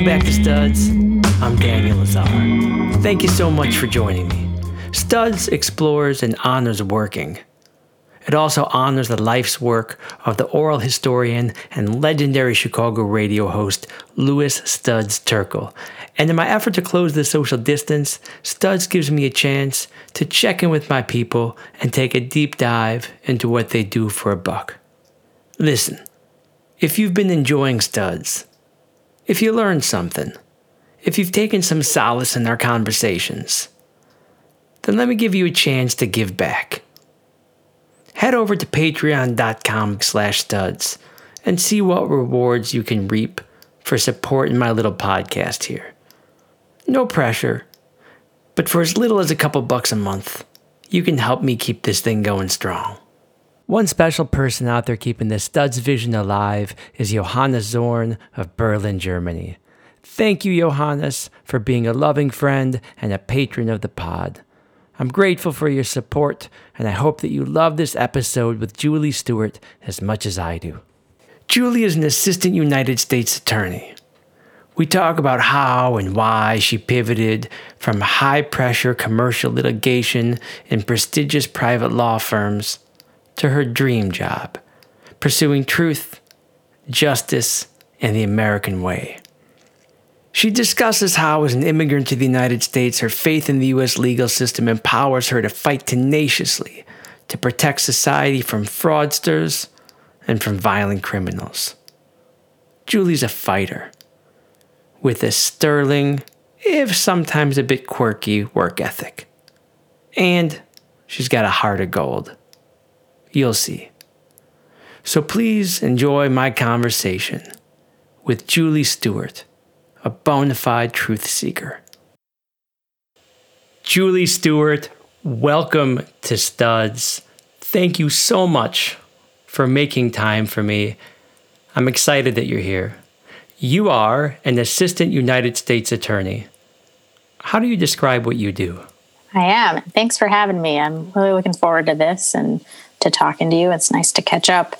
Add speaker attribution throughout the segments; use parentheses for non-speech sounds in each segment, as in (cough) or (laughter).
Speaker 1: Welcome back to Studs. I'm Daniel Lazar. Thank you so much for joining me. Studs explores and honors working. It also honors the life's work of the oral historian and legendary Chicago radio host Louis Studs Terkel. And in my effort to close the social distance, Studs gives me a chance to check in with my people and take a deep dive into what they do for a buck. Listen, if you've been enjoying Studs, if you learned something, if you've taken some solace in our conversations, then let me give you a chance to give back head over to patreon.com slash studs and see what rewards you can reap for supporting my little podcast here. No pressure, but for as little as a couple bucks a month, you can help me keep this thing going strong. One special person out there keeping the Studs vision alive is Johannes Zorn of Berlin, Germany. Thank you, Johannes, for being a loving friend and a patron of the pod. I'm grateful for your support, and I hope that you love this episode with Julie Stewart as much as I do. Julie is an assistant United States attorney. We talk about how and why she pivoted from high pressure commercial litigation in prestigious private law firms to her dream job, pursuing truth, justice, and the American way. She discusses how, as an immigrant to the United States, her faith in the U.S. legal system empowers her to fight tenaciously to protect society from fraudsters and from violent criminals. Julie's a fighter with a sterling, if sometimes a bit quirky, work ethic. And she's got a heart of gold. You'll see. So please enjoy my conversation with Julie Stewart a bona fide truth seeker. Julie Stewart, welcome to Studs. Thank you so much for making time for me. I'm excited that you're here. You are an assistant United States attorney. How do you describe what you do?
Speaker 2: I am. Thanks for having me. I'm really looking forward to this and to talking to you. It's nice to catch up.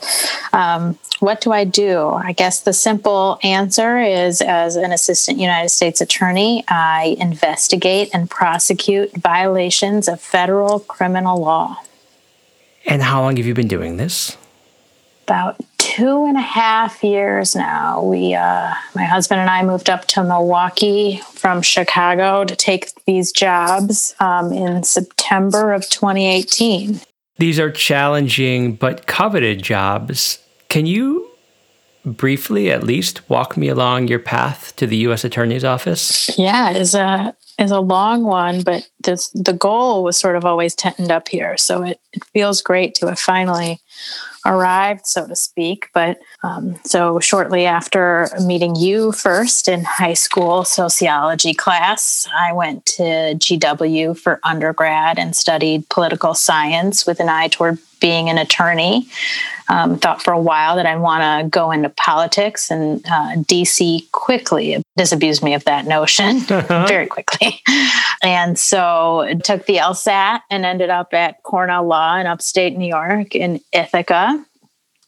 Speaker 2: Um, what do I do? I guess the simple answer is as an assistant United States attorney, I investigate and prosecute violations of federal criminal law.
Speaker 1: And how long have you been doing this?
Speaker 2: About two and a half years now. We, uh, my husband and I, moved up to Milwaukee from Chicago to take these jobs um, in September of 2018.
Speaker 1: These are challenging but coveted jobs. Can you briefly, at least, walk me along your path to the U.S. Attorney's Office?
Speaker 2: Yeah, is a is a long one, but this, the goal was sort of always turned up here. So it, it feels great to have finally arrived, so to speak. But um, so shortly after meeting you first in high school sociology class, I went to GW for undergrad and studied political science with an eye toward being an attorney. Um, thought for a while that I'd want to go into politics, and uh, DC quickly disabused me of that notion (laughs) very quickly. And so took the LSAT and ended up at Cornell Law in upstate New York in Ithaca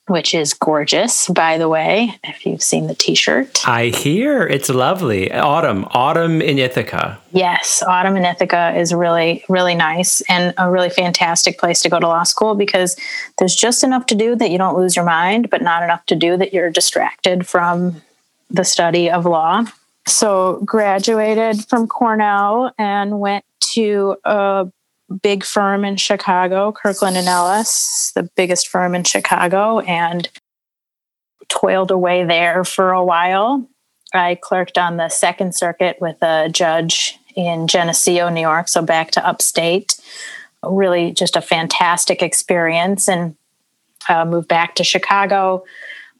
Speaker 2: which is gorgeous, by the way, if you've seen the t shirt.
Speaker 1: I hear it's lovely. Autumn, autumn in Ithaca.
Speaker 2: Yes, autumn in Ithaca is really, really nice and a really fantastic place to go to law school because there's just enough to do that you don't lose your mind, but not enough to do that you're distracted from the study of law. So, graduated from Cornell and went to a big firm in Chicago, Kirkland and Ellis, the biggest firm in Chicago, and toiled away there for a while. I clerked on the Second Circuit with a judge in Geneseo, New York, so back to upstate. Really, just a fantastic experience, and uh, moved back to Chicago.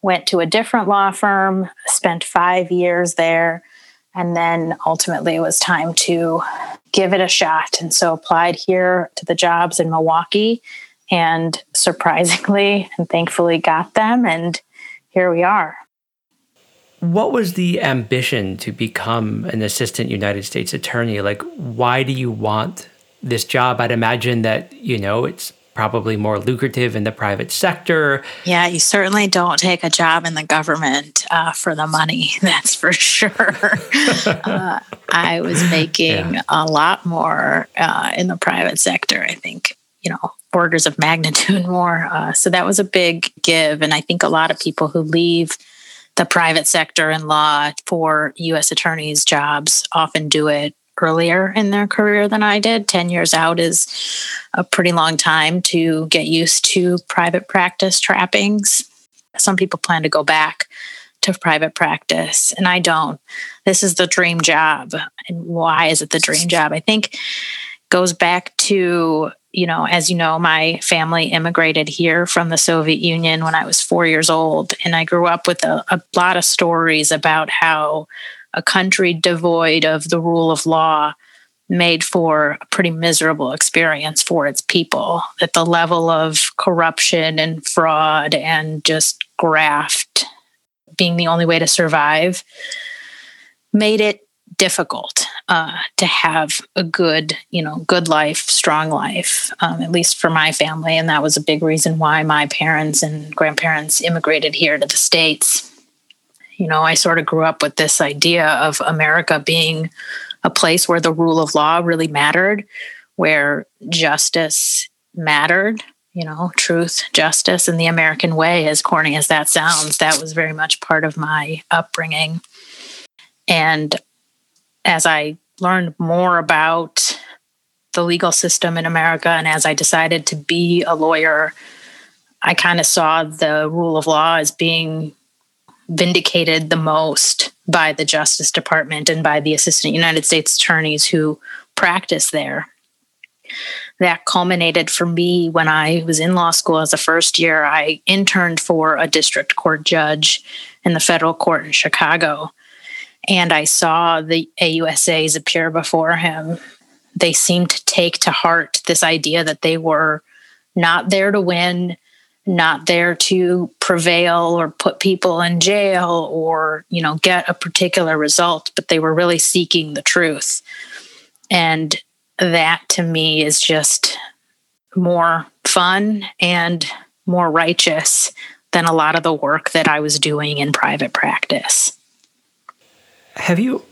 Speaker 2: Went to a different law firm, spent five years there, and then ultimately it was time to give it a shot. And so applied here to the jobs in Milwaukee and surprisingly and thankfully got them. And here we are.
Speaker 1: What was the ambition to become an assistant United States attorney? Like, why do you want this job? I'd imagine that, you know, it's probably more lucrative in the private sector.
Speaker 2: Yeah, you certainly don't take a job in the government uh, for the money, (laughs) that's for sure. (laughs) uh, I was making yeah. a lot more uh, in the private sector, I think, you know, orders of (laughs) magnitude more. Uh, so that was a big give. And I think a lot of people who leave the private sector in law for U.S. attorneys' jobs often do it earlier in their career than I did. 10 years out is a pretty long time to get used to private practice trappings. Some people plan to go back to private practice, and I don't. This is the dream job. And why is it the dream job? I think goes back to you know, as you know, my family immigrated here from the Soviet Union when I was four years old. And I grew up with a, a, lot of stories about how a country devoid of the rule of law made for a pretty miserable experience for its people. That the level of corruption and fraud and just graft being the only way to survive made it difficult uh, to have a good, you know, good life, strong life, um, at least for my family. And that was a big reason why my parents and grandparents immigrated here to the States you know, I sort of grew up with this idea of America being a place where the rule of law really mattered, where justice mattered, you know, truth, justice, and the American way, as corny as that sounds, that was very much part of my upbringing. And as I learned more about the legal system in America, and as I decided to be a lawyer, I kind of saw the rule of law as being vindicated the most by the Justice Department and by the Assistant United States attorneys who practice there. That culminated for me when I was in law school as a first year. I interned for a district court judge in the federal court in Chicago. And I saw the AUSAs appear before him. They seemed to take to heart this idea that they were not there to win, not there to prevail or put people in jail or you know get a particular result but they were really seeking the truth and that to me is just more fun and more righteous than a lot of the work that I was doing in private practice.
Speaker 1: Have you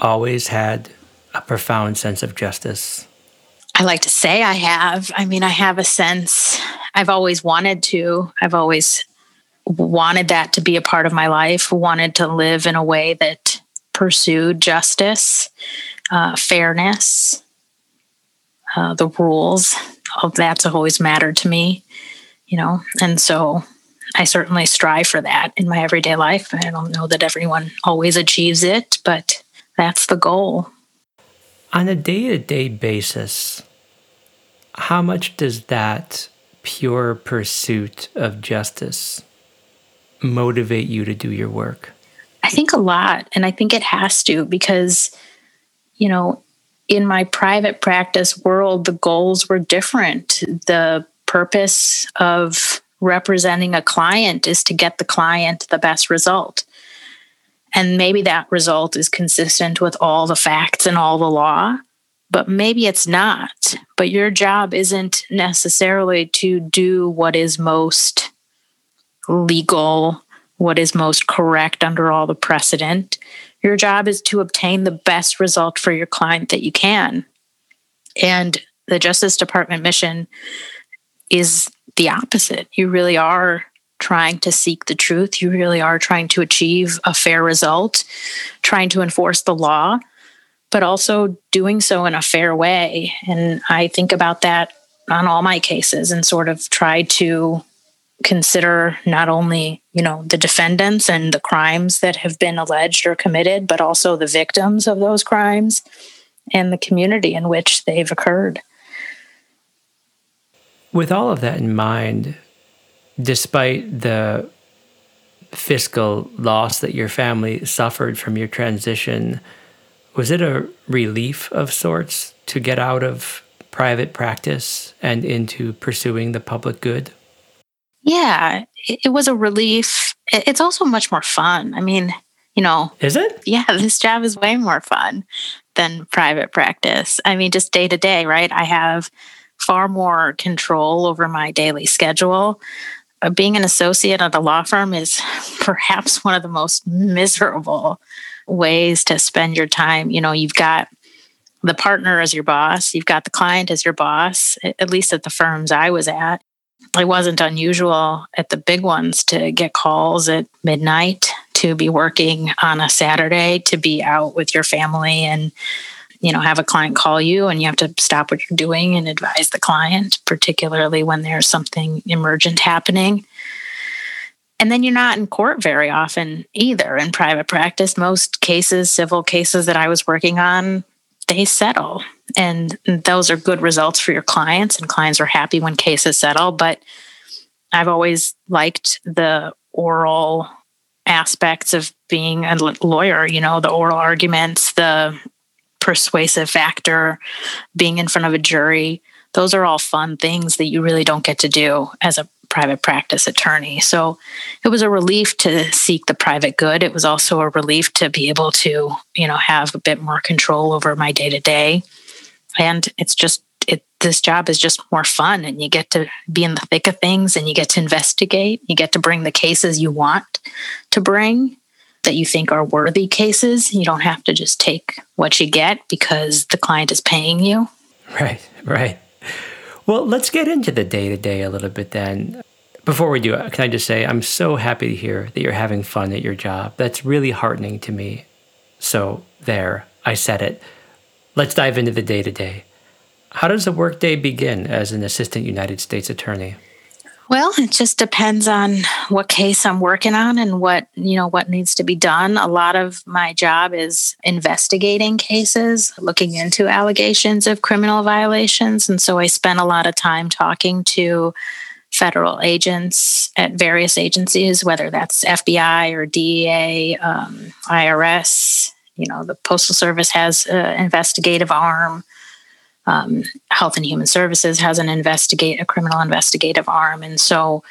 Speaker 1: always had a profound sense of justice?
Speaker 2: I like to say I have. I mean, I have a sense, I've always wanted to. I've always wanted that to be a part of my life, wanted to live in a way that pursued justice, uh, fairness, uh, the rules. All that's always mattered to me, you know, and so I certainly strive for that in my everyday life. I don't know that everyone always achieves it, but that's the goal.
Speaker 1: On a day to day basis, how much does that pure pursuit of justice motivate you to do your work?
Speaker 2: I think a lot. And I think it has to because, you know, in my private practice world, the goals were different. The purpose of representing a client is to get the client the best result. And maybe that result is consistent with all the facts and all the law but maybe it's not. But your job isn't necessarily to do what is most legal, what is most correct under all the precedent. Your job is to obtain the best result for your client that you can. And the Justice Department mission is the opposite. You really are trying to seek the truth. You really are trying to achieve a fair result, trying to enforce the law but also doing so in a fair way. And I think about that on all my cases and sort of try to consider not only you know the defendants and the crimes that have been alleged or committed but also the victims of those crimes and the community in which they've occurred
Speaker 1: with all of that in mind despite the fiscal loss that your family suffered from your transition was it a relief of sorts to get out of private practice and into pursuing the public good?
Speaker 2: Yeah, it, was a relief. It's also much more fun. I mean, you know.
Speaker 1: Is it?
Speaker 2: Yeah, (laughs) this job is way more fun than private practice. I mean, just day to day, right? I have far more control over my daily schedule. Uh, being an associate at a law firm is (laughs) perhaps one of the most miserable ways to spend your time. You know, you've got the partner as your boss, you've got the client as your boss, at least at the firms I was at. It wasn't unusual at the big ones to get calls at midnight, to be working on a Saturday, to be out with your family and you know have a client call you and you have to stop what you're doing and advise the client particularly when there's something emergent happening and then you're not in court very often either. In private practice most cases civil cases that i was working on they settle. And those are good results for your clients and clients are happy when cases settle. But i've always liked the oral aspects of being a lawyer you know the oral arguments the persuasive factor, being in front of a jury. Those are all fun things that you really don't get to do as a private practice attorney. So it was a relief to seek the private good. It was also a relief to be able to, you know, have a bit more control over my day to day. And it's just it, this job is just more fun and you get to be in the thick of things and you get to investigate you get to bring the cases you want to bring that you think are worthy cases. You don't have to just take what you get because the client is paying you.
Speaker 1: Right, right. Well, let's get into the day to day a little bit then. Before we do, can I just say I'm so happy to hear that you're having fun at your job. That's really heartening to me. So, there, I said it. Let's dive into the day to day. How does a workday begin as an assistant United States attorney?
Speaker 2: Well, it just depends on what case I'm working on and what, you know, what needs to be done. A lot of my job is investigating cases, looking into allegations of criminal violations, and so I spend a lot of time talking to federal agents at various agencies, whether that's FBI or DEA, um, IRS. You know, the Postal Service has an investigative arm um, Health and Human Services has an investigate a criminal investigative arm, and so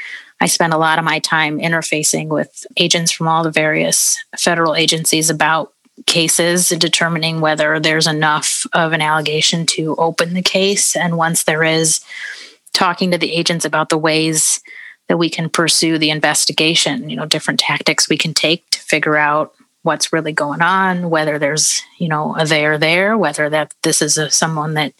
Speaker 2: I spend a lot of my time interfacing with agents from all the various federal agencies about cases and determining whether there's enough of an allegation to open the case. And once there is, talking to the agents about the ways that we can pursue the investigation, you know, different tactics we can take to figure out what's really going on, whether there's, you know, a there there, whether that this is a, someone that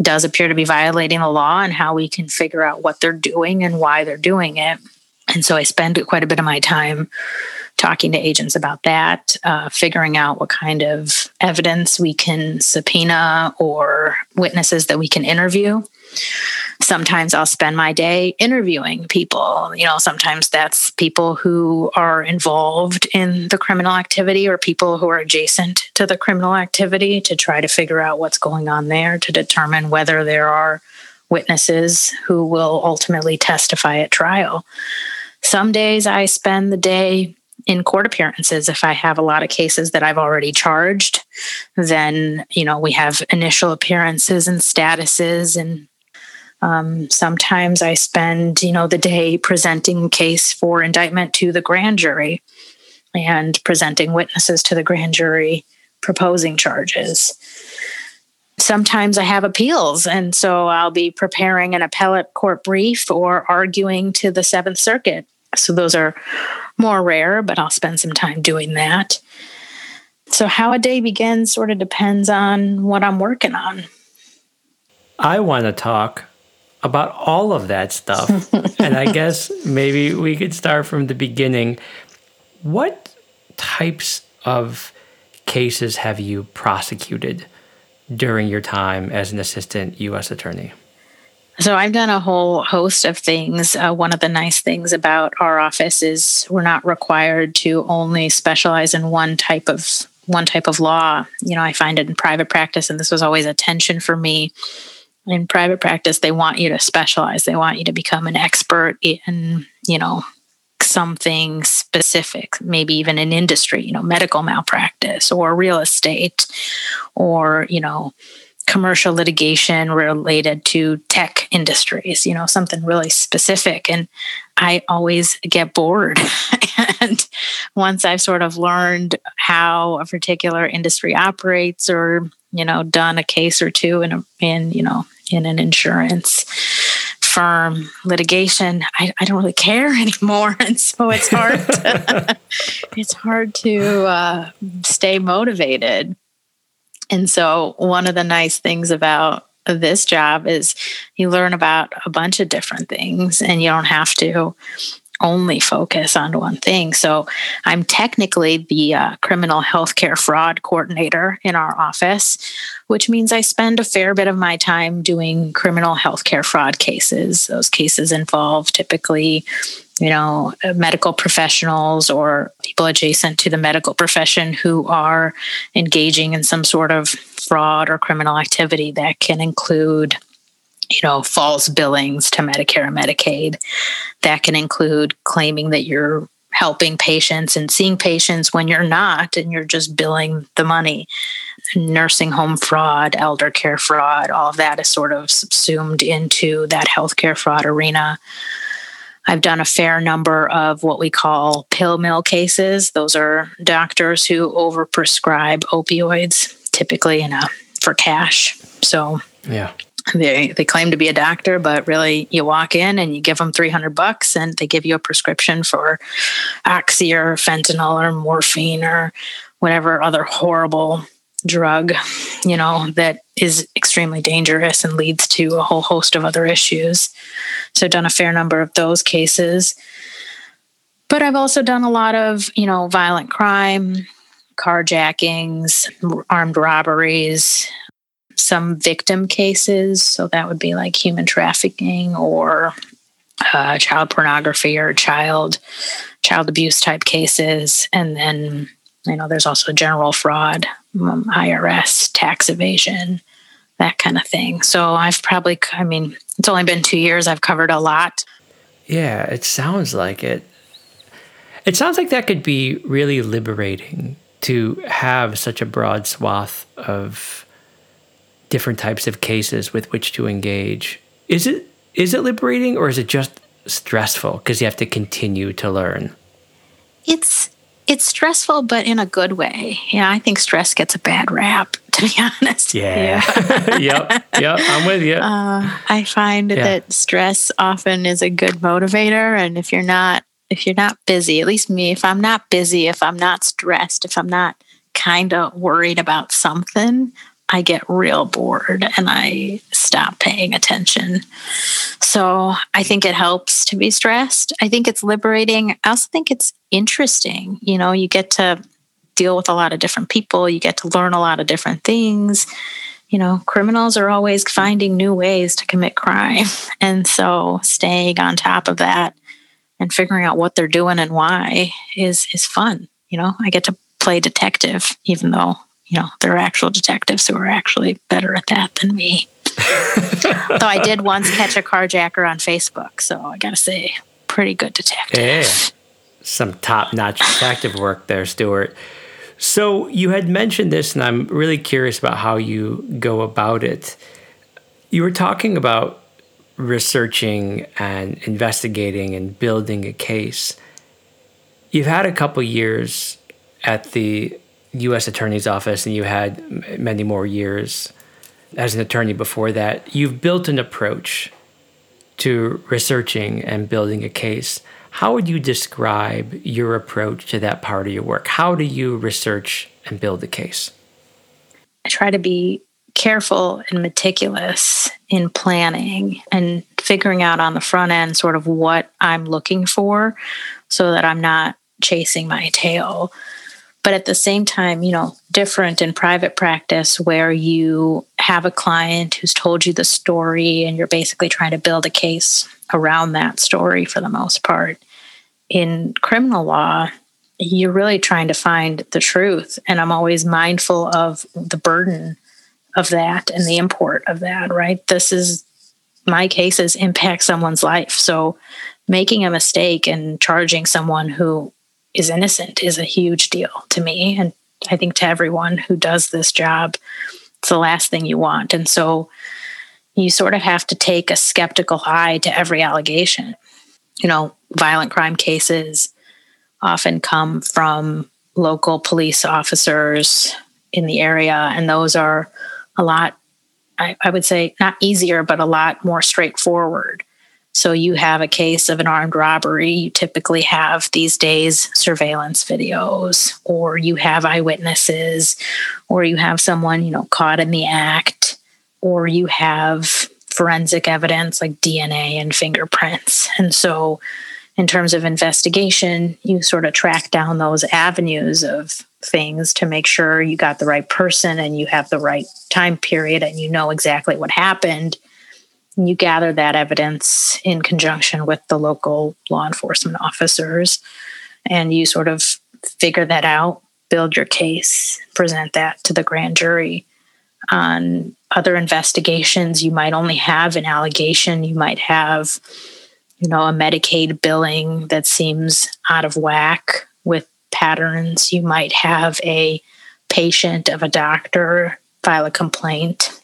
Speaker 2: does appear to be violating the law and how we can figure out what they're doing and why they're doing it. And so I spend quite a bit of my time talking to agents about that, uh, figuring out what kind of evidence we can subpoena or witnesses that we can interview sometimes I'll spend my day interviewing people. You know, sometimes that's people who are involved in the criminal activity or people who are adjacent to the criminal activity to try to figure out what's going on there to determine whether there are witnesses who will ultimately testify at trial. Some days I spend the day in court appearances if i have a lot of cases that i've already charged then you know we have initial appearances and statuses and um, sometimes I spend, you know, the day presenting case for indictment to the grand jury and presenting witnesses to the grand jury proposing charges. Sometimes I have appeals, and so I'll be preparing an appellate court brief or arguing to the Seventh Circuit. So those are more rare, but I'll spend some time doing that. So, how a day begins sort of depends on what I'm working on.
Speaker 1: I want to talk about all of that stuff. (laughs) and I guess maybe we could start from the beginning. What types of cases have you prosecuted during your time as an assistant U.S. attorney?
Speaker 2: So I've done a whole host of things. Uh, one of the nice things about our office is we're not required to only specialize in one type of one type of law. You know, I find it in private practice, and this was always a tension for me in private practice they want you to specialize. They want you to become an expert in you know something specific maybe even an industry you know medical malpractice or real estate or you know commercial litigation related to tech industries you know something really specific. And i always get bored (laughs) and (laughs) once i've sort of learned how a particular industry operates or you know, done a case or two in a, in, you know, in an insurance firm litigation, I, I don't really care (laughs) anymore. And so it's hard to, (laughs) it's hard to uh, stay motivated. And so one of the nice things about this job is you learn about a bunch of different things and you don't have to only focus on one thing. So I'm technically the uh, criminal healthcare fraud coordinator in our office, which means I spend a fair bit of my time doing criminal healthcare fraud cases. Those cases involve typically you know, medical professionals or people adjacent to the medical profession who are engaging in some sort of fraud or criminal activity that can include you know, false billings to Medicare and Medicaid. That can include claiming that you're helping patients and seeing patients when you're not and you're just billing the money. Nursing home fraud, elder care fraud, all of that is sort of subsumed into that healthcare fraud arena. I've done a fair number of what we call pill mill cases. Those are doctors who overprescribe opioids, typically in a for cash. So
Speaker 1: yeah,
Speaker 2: they they claim to be a doctor but really you walk in and you give them 300 bucks and they give you a prescription for oxy or fentanyl or morphine or whatever other horrible drug you know that is extremely dangerous and leads to a whole host of other issues. So I've done a fair number of those cases. But i've also done a lot of you know violent crime carjackings armed robberies some victim cases. So that would be like human trafficking or uh, child pornography or child child abuse type cases, and then you know there's also general fraud, um, IRS, tax evasion, that kind of thing. So I've probably, I mean, it's only been two years. I've covered a lot.
Speaker 1: Yeah, it sounds like it. It sounds like that could be really liberating to have such a broad swath of different types of cases with which to engage. Is it is it liberating or is it just stressful because you have to continue to learn?
Speaker 2: It's it's stressful, but in a good way. Yeah, I think stress gets a bad rap, (laughs) to be honest.
Speaker 1: Yeah. yeah. (laughs) yep. Yep. I'm with you.
Speaker 2: Uh, I find yeah. that stress often is a good motivator. And if you're not, if you're not busy, at least me, if I'm not busy, if I'm not stressed, if I'm not kind of worried about something, I get real bored and I stop paying attention. So I think it helps to be stressed. I think it's liberating. I also think it's interesting. You know, you get to deal with a lot of different people, you get to learn a lot of different things. You know, criminals are always finding new ways to commit crime. (laughs) And so staying on top of that and figuring out what they're doing and why is is fun. You know, I get to play detective even though you know, there are actual detectives who are actually better at that than me. (laughs) Though I did once catch a carjacker on Facebook, so I got to say, pretty good detective.
Speaker 1: Yeah, some top-notch detective work there, Stewart. So you had mentioned this, and I'm really curious about how you go about it. You were talking about researching and investigating and building a case. You've had a couple years at the U.S. Attorney's Office and you had many more years as an attorney before that, you've built an approach to researching and building a case. How would you describe your approach to that part of your work? How do you research and build a case?
Speaker 2: I try to be careful and meticulous in planning and figuring out on the front end sort of what I'm looking for so that I'm not chasing my tail but at the same time, you know, different in private practice where you have a client who's told you the story and you're basically trying to build a case around that story for the most part. In criminal law, you're really trying to find the truth. And I'm always mindful of the burden of that and the import of that, right? This is my cases impact someone's life. So making a mistake and charging someone who is innocent is a huge deal to me. And I think to everyone who does this job, it's the last thing you want. And so you sort of have to take a skeptical eye to every allegation. You know, violent crime cases often come from local police officers in the area. And those are a lot, I, I would say, not easier, but a lot more straightforward. So you have a case of an armed robbery, you typically have these days surveillance videos, or you have eyewitnesses, or you have someone, you know, caught in the act, or you have forensic evidence like DNA and fingerprints. And so in terms of investigation, you sort of track down those avenues of things to make sure you got the right person and you have the right time period and you know exactly what happened. You gather that evidence in conjunction with the local law enforcement officers and you sort of figure that out, build your case, present that to the grand jury. On other investigations, you might only have an allegation, you might have you know, a Medicaid billing that seems out of whack with patterns. You might have a patient of a doctor file a complaint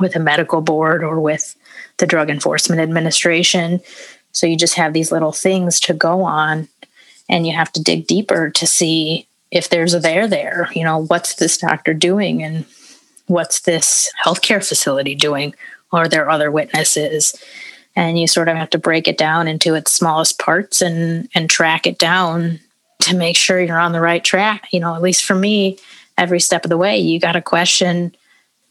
Speaker 2: with a medical board or with the Drug Enforcement Administration. So you just have these little things to go on, and you have to dig deeper to see if there's a there there. You know, what's this doctor doing and what's this healthcare facility doing? Are there other witnesses? and you sort of have to break it down into its smallest parts and and track it down to make sure you're on the right track you know at least for me every step of the way you got to question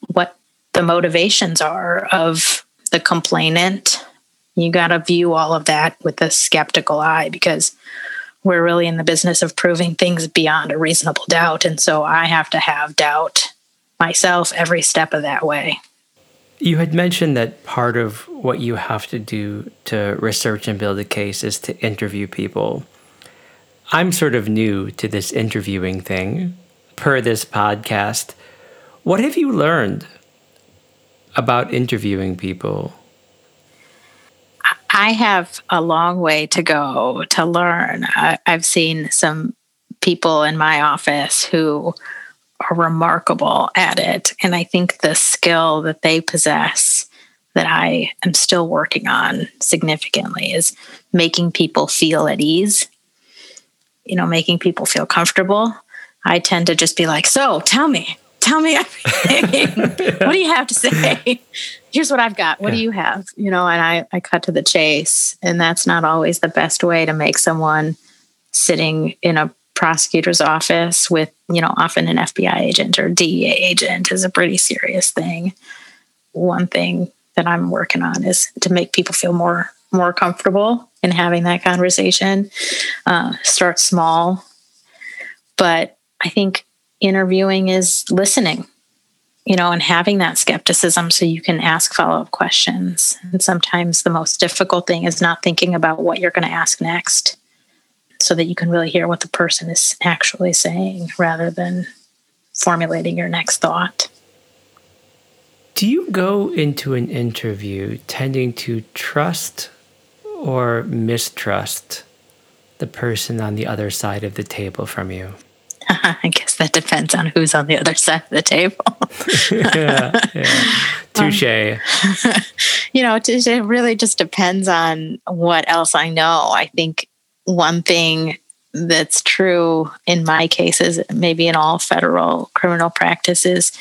Speaker 2: what the motivations are of the complainant you got to view all of that with a skeptical eye because we're really in the business of proving things beyond a reasonable doubt and so i have to have doubt myself every step of that way
Speaker 1: you had mentioned that part of what you have to do to research and build a case is to interview people. I'm sort of new to this interviewing thing per this podcast. What have you learned about interviewing people?
Speaker 2: I have a long way to go to learn. I, have seen some people in my office who are remarkable at it. And I think the skill that they possess that I am still working on significantly is making people feel at ease, you know, making people feel comfortable. I tend to just be like, so tell me, tell me (laughs) everything. what do you have to say? Here's what I've got. What yeah. do you have? You know, and I, I cut to the chase. And that's not always the best way to make someone sitting in a prosecutor's office with, you know, often an FBI agent or DEA agent is a pretty serious thing. One thing that I'm working on is to make people feel more more comfortable in having that conversation. Uh, start small, but I think interviewing is listening, you know, and having that skepticism so you can ask follow up questions. And sometimes the most difficult thing is not thinking about what you're going to ask next so that you can really hear what the person is actually saying rather than formulating your next thought.
Speaker 1: Do you go into an interview tending to trust or mistrust the person on the other side of the table from you? (laughs)
Speaker 2: I guess that depends on who's on the other side of the table. (laughs) yeah,
Speaker 1: yeah. (laughs) Touche. Um,
Speaker 2: you know, it really just depends on what else I know. I think one thing that's true in my cases, maybe in all federal criminal practices,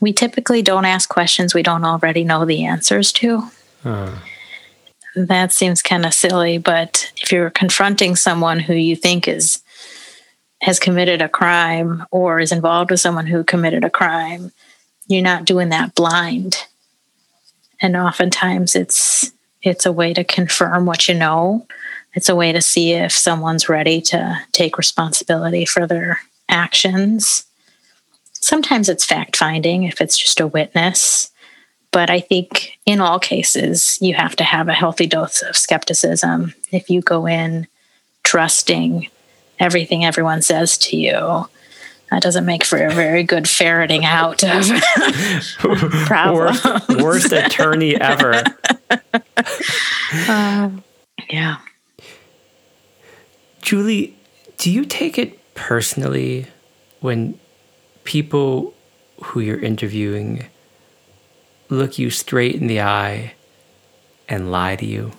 Speaker 2: we typically don't ask questions we don't already know the answers to. Uh. That seems kind of silly, but if you're confronting someone who you think is has committed a crime or is involved with someone who committed a crime, you're not doing that blind. And oftentimes it's it's a way to confirm what you know it's a way to see if someone's ready to take responsibility for their actions. Sometimes it's fact finding if it's just a witness. But I think in all cases, you have to have a healthy dose of skepticism. If you go in trusting everything everyone says to you, that doesn't make for a very good ferreting out of (laughs)
Speaker 1: problems. Worst, worst attorney ever.
Speaker 2: Uh, yeah.
Speaker 1: Julie, do you take it personally when people who you're interviewing look you straight in the eye and lie to you?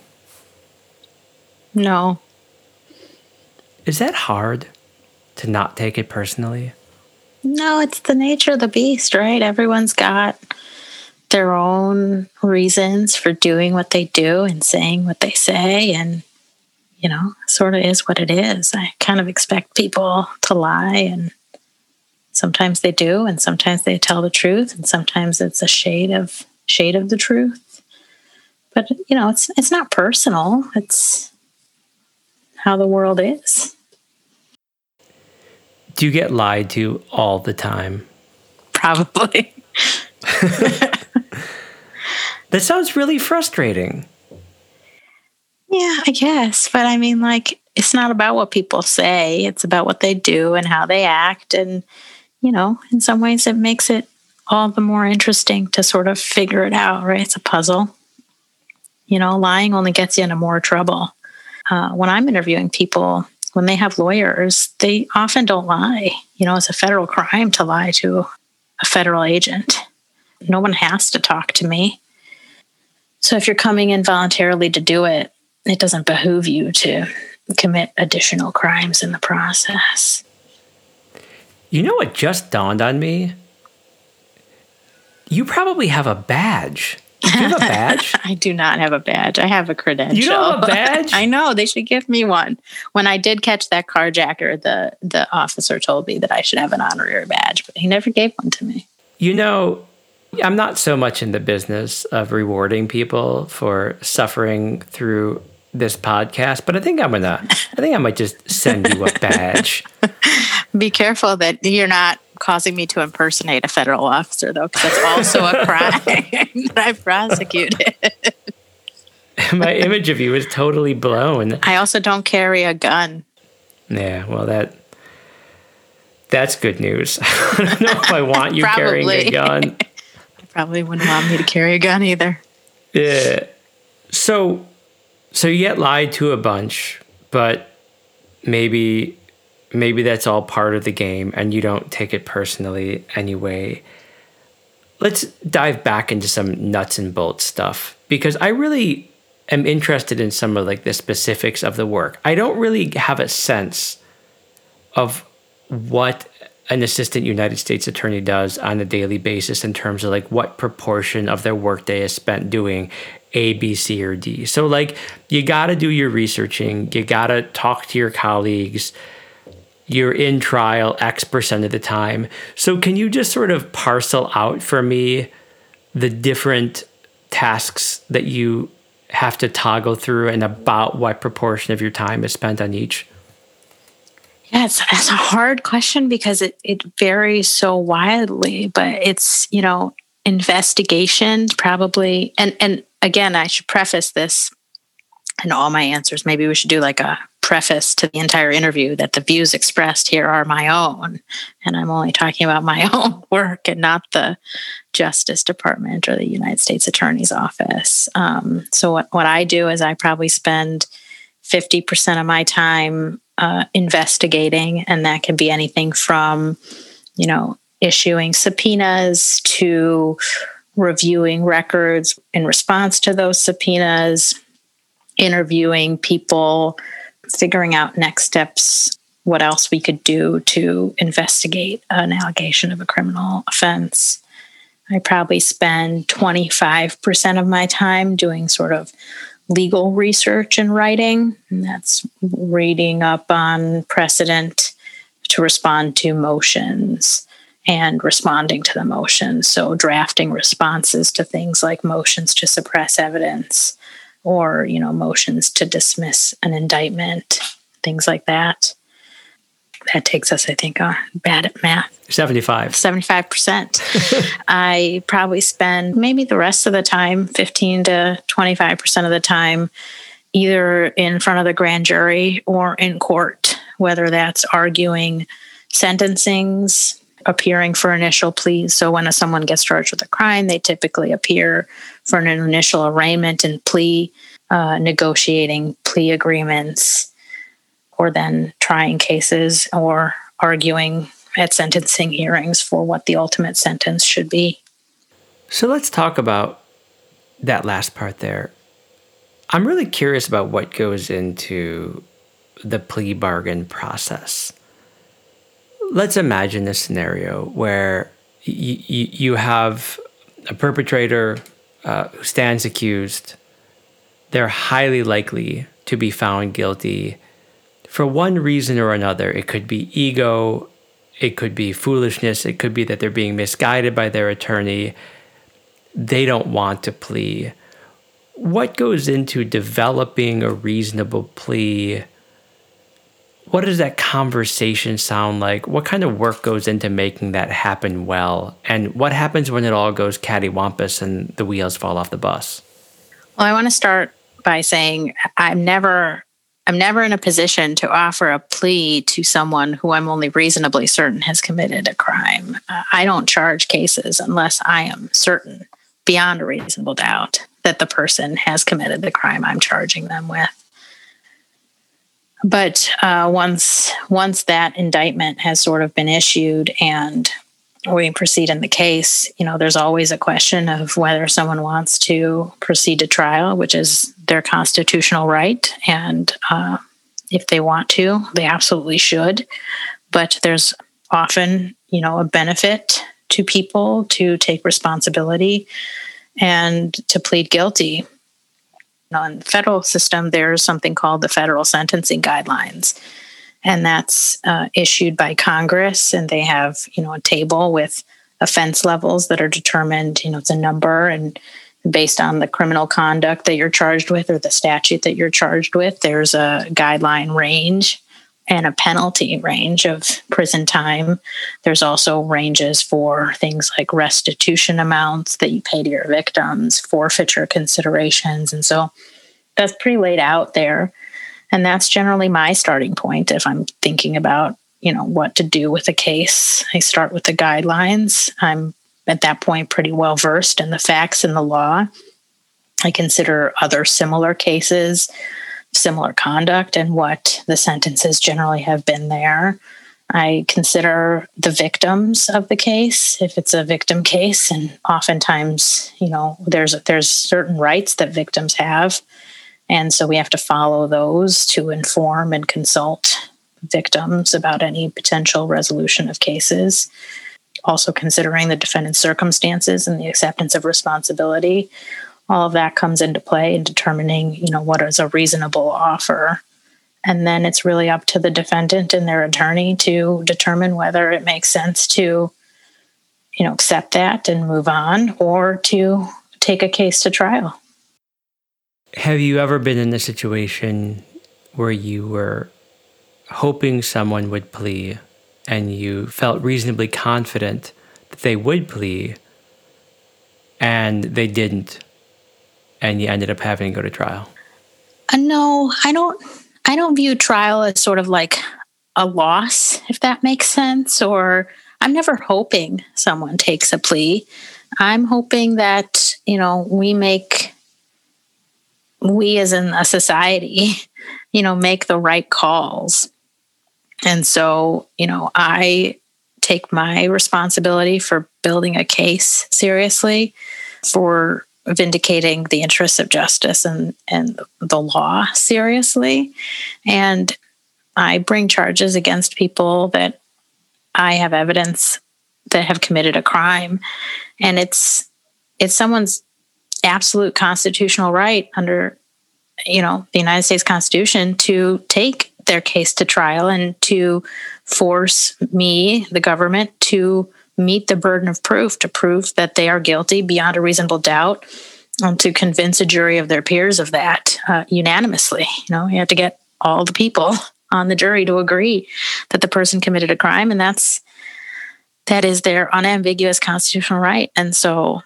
Speaker 2: No.
Speaker 1: Is that hard to not take it personally?
Speaker 2: No, it's the nature of the beast, right? Everyone's got their own reasons for doing what they do and saying what they say. And, you know, sort of is what it is. I kind of expect people to lie and sometimes they do and sometimes they tell the truth and sometimes it's a shade of shade of the truth but you know it's it's not personal it's how the world is
Speaker 1: do you get lied to all the time
Speaker 2: probably (laughs)
Speaker 1: that sounds really frustrating
Speaker 2: yeah i guess but i mean like it's not about what people say it's about what they do and how they act and you know, in some ways it makes it all the more interesting to sort of figure it out, right? It's a puzzle. You know, lying only gets you into more trouble. Uh, when I'm interviewing people, when they have lawyers, they often don't lie. You know, it's a federal crime to lie to a federal agent. No one has to talk to me. So if you're coming in voluntarily to do it, it doesn't behoove you to commit additional crimes in the process.
Speaker 1: You know what just dawned on me? You probably have a badge. Do you have a badge? (laughs)
Speaker 2: I do not have a badge. I have a credential.
Speaker 1: You don't have a (laughs) badge?
Speaker 2: I know. They should give me one. When I did catch that carjacker, the the officer told me that I should have an honorary badge, but he never gave one to me.
Speaker 1: You know, I'm not so much in the business of rewarding people for suffering through this podcast, but I think I'm gonna I think I might just send you a (laughs) badge.
Speaker 2: Be careful that you're not causing me to impersonate a federal officer, though, because that's also a (laughs) crime that I prosecuted.
Speaker 1: My image of you is totally blown.
Speaker 2: I also don't carry a gun.
Speaker 1: Yeah, well, that that's good news. (laughs) I don't know if I want you carrying a gun.
Speaker 2: I probably wouldn't want me to carry a gun either.
Speaker 1: Yeah. So, so you get lied to a bunch, but maybe maybe that's all part of the game and you don't take it personally anyway. Let's dive back into some nuts and bolts stuff because I really am interested in some of like the specifics of the work. I don't really have a sense of what an assistant United States attorney does on a daily basis in terms of like what proportion of their workday is spent doing A, B, C, or D. So, like, you got to do your researching, you got to talk to your colleagues, you're in trial X percent of the time. So, can you just sort of parcel out for me the different tasks that you have to toggle through and about what proportion of your time is spent on each?
Speaker 2: Yeah, it's, a hard question because it, it varies so wildly, but it's, you know, investigations probably, and, and again, I should preface this and all my answers. Maybe we should do like a preface to the entire interview that the views expressed here are my own. And I'm only talking about my (laughs) own work and not the Justice Department or the United States Attorney's Office. Um, so, what, what I do is I probably spend 50% of my time uh, investigating, and that can be anything from, you know, issuing subpoenas to reviewing records in response to those subpoenas, interviewing people, figuring out next steps, what else we could do to investigate an allegation of a criminal offense. I probably spend 25% of my time doing sort of legal research and writing. And that's reading up on precedent to respond to motions and responding to the motions. So, drafting responses to things like motions to suppress evidence, or you know motions to dismiss an indictment things like that. That takes us i think uh, bad at math.
Speaker 1: 75
Speaker 2: 75% (laughs) i probably spend maybe the rest of the time 15 to 25% of the time either in front of the grand jury or in court whether that's arguing sentencings appearing for initial pleas. So when someone gets charged with a crime, they typically appear for an initial arraignment and plea, uh, negotiating plea agreements, or then trying cases or arguing at sentencing hearings for what the ultimate sentence should be.
Speaker 1: So let's talk about that last part there. I'm really curious about what goes into the plea bargain process let's imagine a scenario where y- y- you have a perpetrator uh, who stands accused. They're highly likely to be found guilty for one reason or another. It could be ego, it could be foolishness, it could be that they're being misguided by their attorney. They don't want to plea. What goes into developing a reasonable plea? What does that conversation sound like? What kind of work goes into making that happen well? And what happens when it all goes cattywampus and the wheels fall off the bus?
Speaker 2: Well, I want to start by saying I'm never I'm never in a position to offer a plea to someone who I'm only reasonably certain has committed a crime. Uh, I don't charge cases unless I am certain beyond a reasonable doubt that the person has committed the crime I'm charging them with but uh, once once that indictment has sort of been issued and we proceed in the case, you know, there's always a question of whether someone wants to proceed to trial, which is their constitutional right, and uh, if they want to, they absolutely should. But there's often, you know, a benefit to people to take responsibility and to plead guilty on the federal system, there's something called the federal sentencing guidelines, and that's uh, issued by Congress, and they have you know a table with offense levels that are determined. You know, it's a number and based on the criminal conduct that you're charged with or the statute that you're charged with. There's a guideline range and a penalty range of prison time. There's also ranges for things like restitution amounts that you pay to your victims, forfeiture considerations. And so that's pretty laid out there. And that's generally my starting point if I'm thinking about, you know, what to do with a case. I start with the guidelines. I'm at that point pretty well versed in the facts and the law. I consider other similar cases similar conduct and what the sentences generally have been there. I consider the victims of the case if it's a victim case, and oftentimes, you know, there's there's certain rights that victims have, and so we have to follow those to inform and consult victims about any potential resolution of cases. Also, considering the defendant's circumstances and the acceptance of responsibility all of that comes into play in determining you know what is a reasonable offer. And then it's really up to the defendant and their attorney to determine whether it makes sense to you know accept that and move on or to take a case to trial.
Speaker 1: Have you ever been in a situation where you were hoping someone would plea and you felt reasonably confident that they would plea and they didn't and you ended up having to go to trial?
Speaker 2: Uh, no, I don't. I don't view trial as sort of like a loss, if that makes sense. Or I'm never hoping someone takes a plea. I'm hoping that you know we make we as in a society, (laughs) you know, make the right calls. And so, you know, I take my responsibility for building a case seriously for vindicating the interests of justice and, and the law seriously. And I bring charges against people that I have evidence that have committed a crime. And it's it's someone's absolute constitutional right under you know the United States Constitution to take their case to trial and to force me, the government, to meet the burden of proof to prove that they are guilty beyond a reasonable doubt and to convince a jury of their peers of that uh, unanimously. You know, you have to get all the people (laughs) on the jury to agree that the person committed a crime, and that's that is their unambiguous constitutional right. And so,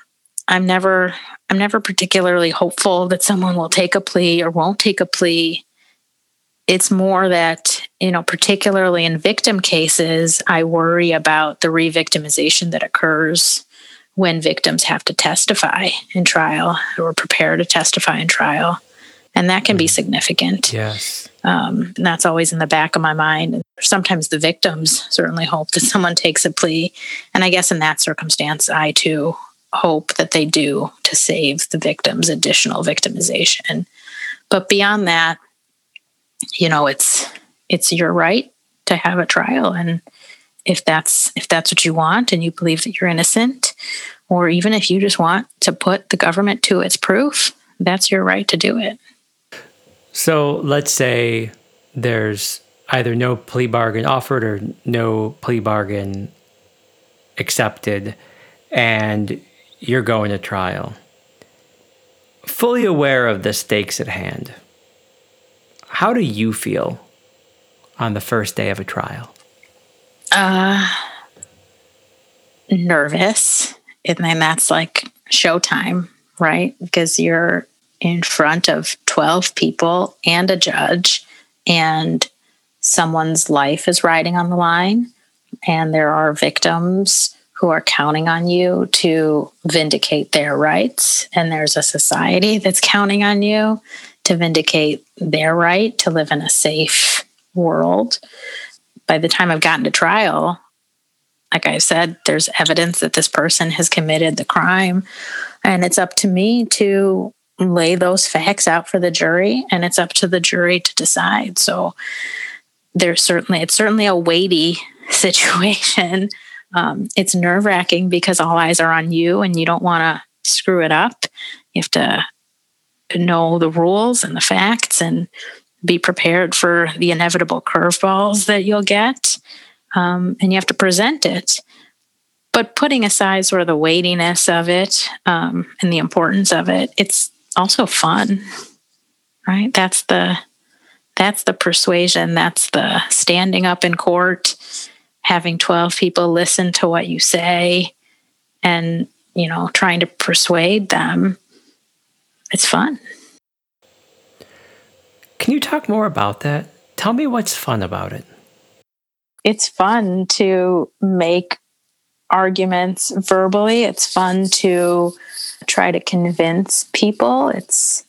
Speaker 2: I'm never I'm never particularly hopeful that someone will take a plea or won't take a plea it's more that you know particularly in victim cases i worry about the re-victimization that occurs when victims have to testify in trial or prepare to testify in trial. And that can be mm-hmm. significant.
Speaker 1: Yes.
Speaker 2: Um, and that's always in the back of my mind. Sometimes the victims certainly hope that someone takes a plea. And i guess in that circumstance i too hope that they do to save the victims additional victimization. But beyond that you know it's it's your right to have a trial. And if that's if that's what you want and you believe that you're innocent or even if you just want to put the government to its proof that's your right to do it.
Speaker 1: So let's say there's either no plea bargain offered or no plea bargain accepted and you're going to trial. Fully aware of the stakes at hand how do you feel on the first day of a trial
Speaker 2: uh, nervous. And then that's like showtime, right? Because you're in front of 12 people and a judge, and someone's life is riding on the line. And there are victims who are counting on you to vindicate their rights. And there's a society that's counting on you to vindicate their right to live in a safe world by the time I've gotten to trial, like I said, there's evidence that this person has committed the crime. And it's up to me to lay those facts out for the jury, and it's up to the jury to decide. So there's certainly, it's certainly a weighty (laughs) situation. Um, it's nerve wracking because all eyes are on you and you don't want to screw it up. You have to know the rules and the facts and be prepared for the inevitable curveballs that you'll get. Um, and you have to present it. But putting aside sort of the weightiness of it um, and the importance of it, it's also fun, right? That's the that's the persuasion. That's the standing up in court, having twelve people listen to what you say, and you know, trying to persuade them. It's fun.
Speaker 1: Can you talk more about that? Tell me what's fun about it.
Speaker 2: It's fun to make arguments verbally. It's fun to try to convince people. It's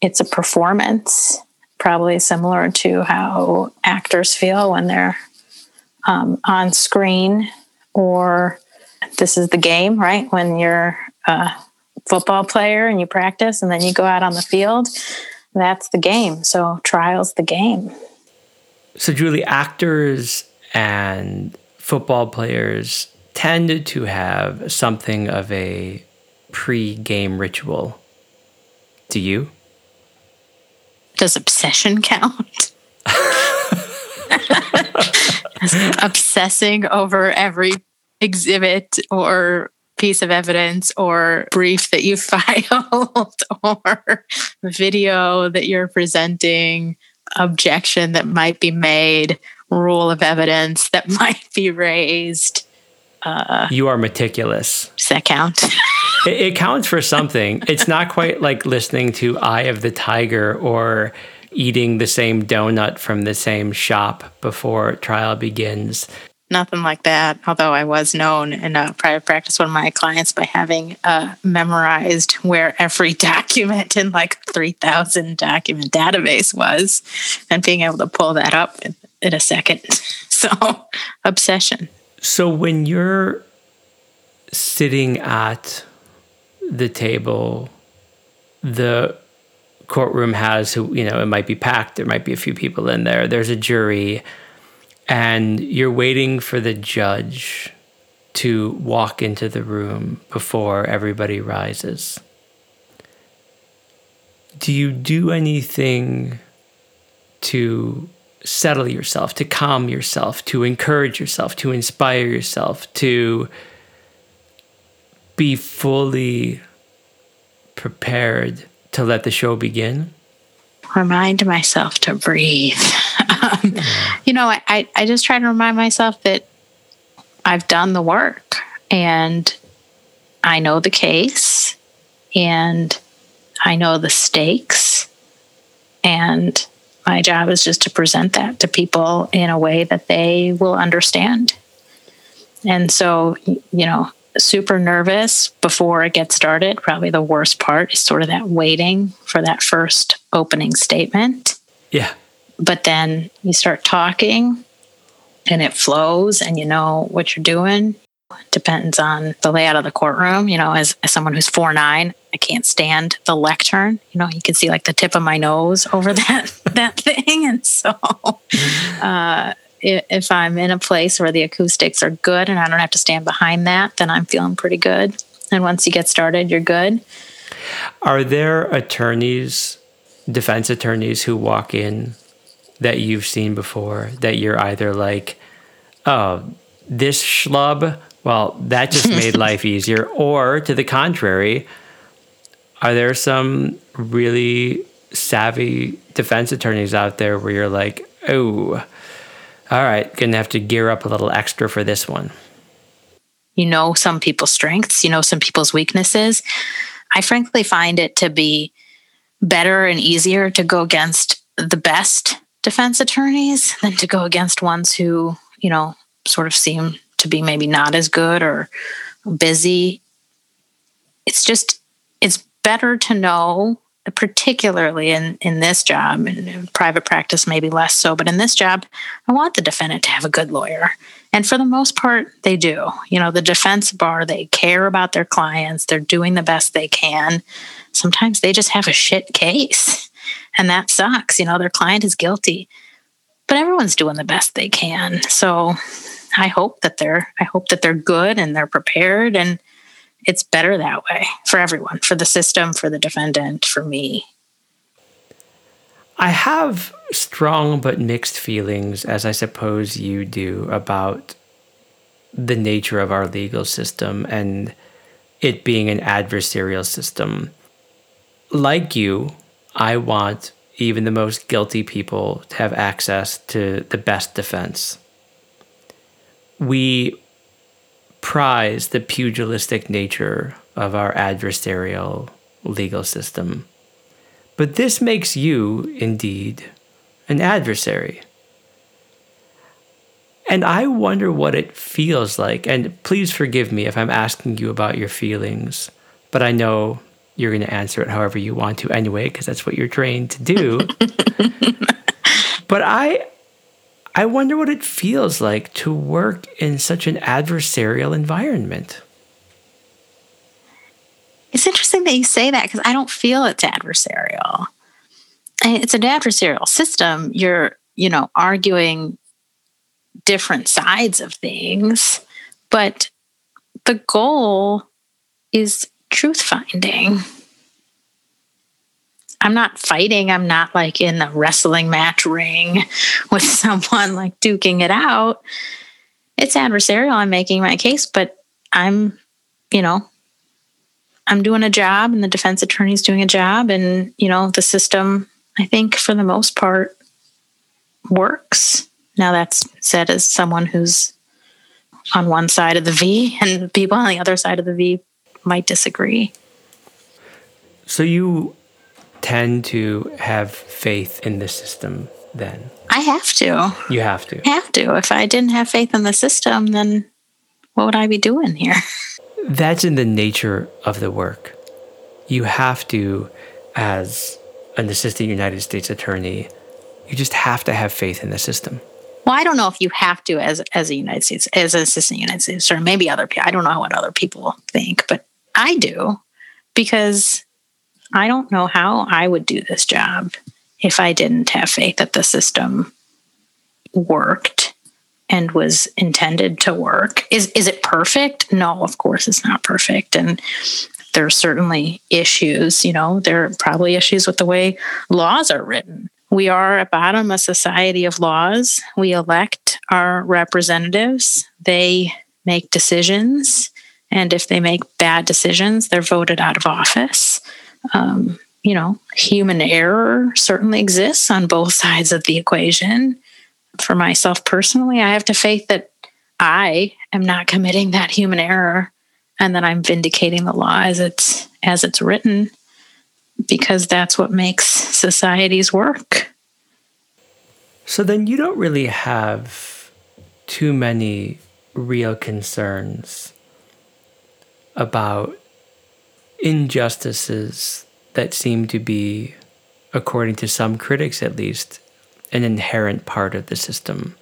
Speaker 2: it's a performance, probably similar to how actors feel when they're um, on screen, or this is the game, right? When you're a football player and you practice and then you go out on the field that's the game. So trial's the game.
Speaker 1: So Julie, actors and football players tend to have something of a pre-game ritual. Do you?
Speaker 2: Does obsession count? (laughs) (laughs) Obsessing over every exhibit or piece of evidence or brief that you (laughs) filed or video that you're presenting, objection that might be made, rule of evidence that (laughs) might be raised.
Speaker 1: Uh, you are meticulous.
Speaker 2: Does that count? (laughs)
Speaker 1: it, it counts for something. It's not quite like listening to Eye of the Tiger or eating the same donut from the same shop before trial begins
Speaker 2: nothing like that. Although I was known in a private practice, one of my clients by having uh, memorized where every (laughs) document in like 3,000 document database was and being able to pull that up in, in a second. (laughs) So, obsession.
Speaker 1: So, when you're sitting at the table, the courtroom has who you know it might be packed there might be a few people in there there's a jury and you're waiting for the judge to walk into the room before everybody rises. Do you do anything to settle yourself, to calm yourself, to encourage yourself, to inspire yourself, to be fully prepared to let the show begin?
Speaker 2: Remind myself to breathe um, you know, I, I just try to remind myself that I've done the work and I know the case and I know the stakes. And my job is just to present that to people in a way that they will understand. And so, you know, super nervous before it gets started. Probably the worst part is sort of that waiting for that first opening statement.
Speaker 1: Yeah
Speaker 2: but then you start talking and it flows and you know what you're doing depends on the layout of the courtroom you know as, as someone who's four nine i can't stand the lectern you know you can see like the tip of my nose over (laughs) that that thing and so (laughs) uh, if I'm in a place where the acoustics are good and I don't have to stand behind that, then I'm feeling pretty good. And once you get started, you're good.
Speaker 1: Are there attorneys, defense attorneys, who walk in that you've seen before that you're either like, oh, this schlub, well, that just made (laughs) life easier, or to the contrary, are there some really savvy defense attorneys out there where you're like, oh, all right, gonna have to gear up a little extra for this one?
Speaker 2: You know some people's strengths, you know some people's weaknesses. I frankly find it to be better and easier to go against the best defense attorneys than to go against ones who, you know, sort of seem to be maybe not as good or busy. It's just, it's better to know particularly in in this job in private practice maybe less so but in this job i want the defendant to have a good lawyer. And for the most part they do. You know the defense bar they care about their clients. They're doing the best they can. Sometimes they just have a shit case and that sucks you know their client is guilty but everyone's doing the best they can so i hope that they're i hope that they're good and they're prepared and it's better that way for everyone, for the system, for the defendant, for me.
Speaker 1: I have strong but mixed feelings, as I suppose you do, about the nature of our legal system and it being an adversarial system. Like you, I want even the most guilty people to have access to the best defense. We prize the pugilistic nature of our adversarial legal system. But this makes you, indeed, an adversary. And I wonder what it feels like. And please forgive me if I'm asking you about your feelings, but I know you're going to answer it however you want to anyway, because that's what you're trained to do. (laughs) but I, I wonder what it feels like to work in such an adversarial environment.
Speaker 2: It's interesting that you say that because I don't feel it's adversarial. It's an adversarial system. You're, you know, arguing different sides of things, but the goal is truth finding. I'm not fighting. I'm not like in a wrestling match ring (laughs) with someone like duking it out. It's adversarial. I'm making my case, but I'm, you know, I'm doing a job and the defense attorney's doing a job. And, you know, the system, I think for the most part, works. Now, that's said as someone who's on one side of the V, and people on the other side of the V might disagree.
Speaker 1: So you tend to have faith in the system then?
Speaker 2: I have to.
Speaker 1: You have to.
Speaker 2: I have to. If I didn't have faith in the system, then what would I be doing here? (laughs)
Speaker 1: That's in the nature of the work. You have to, as an assistant United States attorney, you just have to have faith in the system.
Speaker 2: Well, I don't know if you have to as as a United States as an assistant United States or maybe other people. I don't know what other people think, but I do because I don't know how I would do this job if I didn't have faith that the system worked and was intended to work. Is is it perfect? No, of course it's not perfect. And there are certainly issues, you know, there are probably issues with the way laws are written. We are at bottom a society of laws. We elect our representatives. They make decisions. And if they make bad decisions, they're voted out of office um, you know, human error certainly exists on both (laughs) sides of the equation. For myself personally, I have to faith that I am not committing that human error and that I'm vindicating the law as it's as it's written because that's what makes societies work.
Speaker 1: So then you don't really have too many real concerns about injustices that seem to be, according to some critics at least, an inherent part of the system.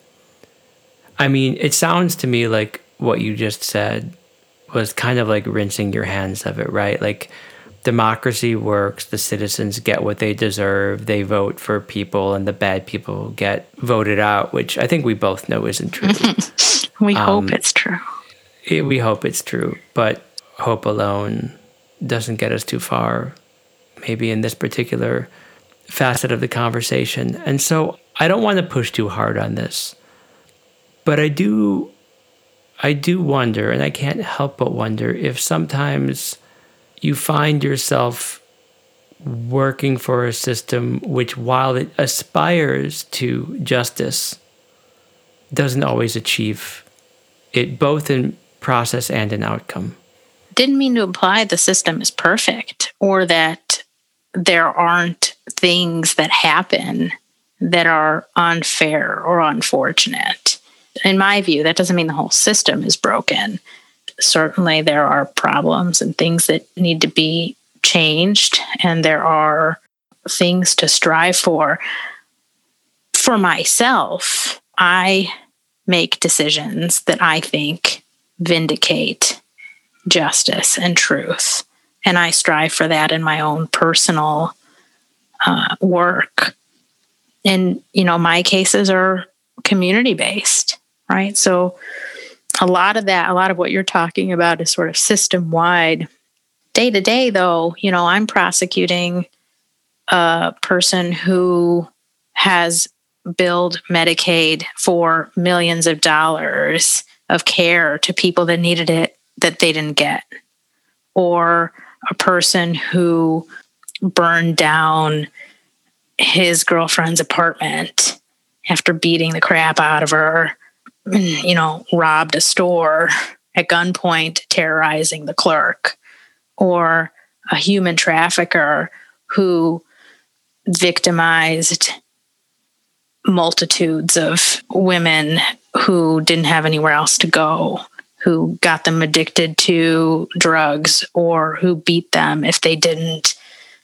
Speaker 1: I mean, it sounds to me like what you just said was kind of like rinsing your hands of it, right? Like democracy works, the citizens get what they deserve, they vote for people, and the bad people get voted out, which I think we both know isn't true. (laughs)
Speaker 2: we um, hope it's true.
Speaker 1: It, we hope it's true, but hope alone doesn't get us too far, maybe in this particular facet of the conversation. And so I don't want to push too hard on this, but I do. I do wonder, and I can't help but wonder if sometimes you find yourself working for a system which, while it aspires to justice, doesn't always achieve it both in process and in outcome.
Speaker 2: Didn't mean to imply the system is perfect or that there aren't things that happen that are unfair or unfortunate. In my view, that doesn't mean the whole system is broken certainly there are problems and things that need to be changed, and there are things to strive for. For myself, I make decisions that I think vindicate justice and truth. And I strive for that in my own personal uh, work. And, you know, my cases are community based, right? So a lot of that, a lot of what you're talking about is sort of system wide. Day to day, though, you know, I'm prosecuting a person who has billed Medicaid for millions of dollars of care to people that needed it that they didn't get, or a person who burned down his girlfriend's apartment after beating the crap out of her (clears throat) you know, robbed a store at gunpoint, terrorizing the clerk, or a human trafficker who victimized multitudes of women who didn't have anywhere else to go, who got them addicted to drugs, or who beat them if they didn't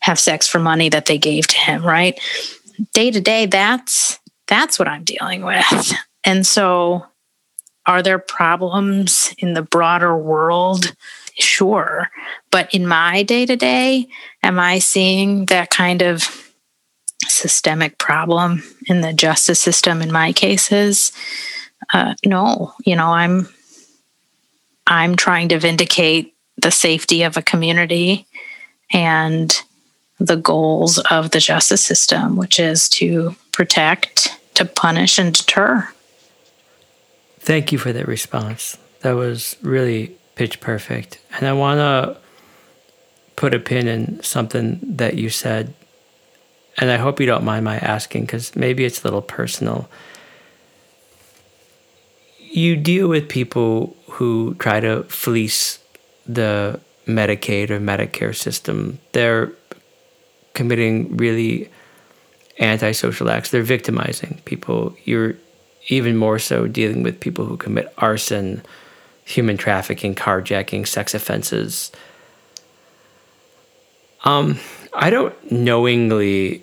Speaker 2: have sex for money that they gave to him, right? Day to day, that's that's what I'm dealing with. And so are there problems in the broader world? Sure. But in my day to day, am I seeing that kind of systemic problem in the justice system in my cases? Uh, no. You know, I'm I'm trying to vindicate the safety of a community and the goals of the justice system, which is to protect, to punish, and deter.
Speaker 1: Thank you for that response. That was really pitch perfect. And I want to put a pin in something that you said. And I hope you don't mind my asking because maybe it's a little personal. You deal with people who try to fleece the Medicaid or Medicare system. They're committing really antisocial acts. They're victimizing people. You're even more so dealing with people who commit arson, human trafficking, carjacking, sex offenses. Um, I don't knowingly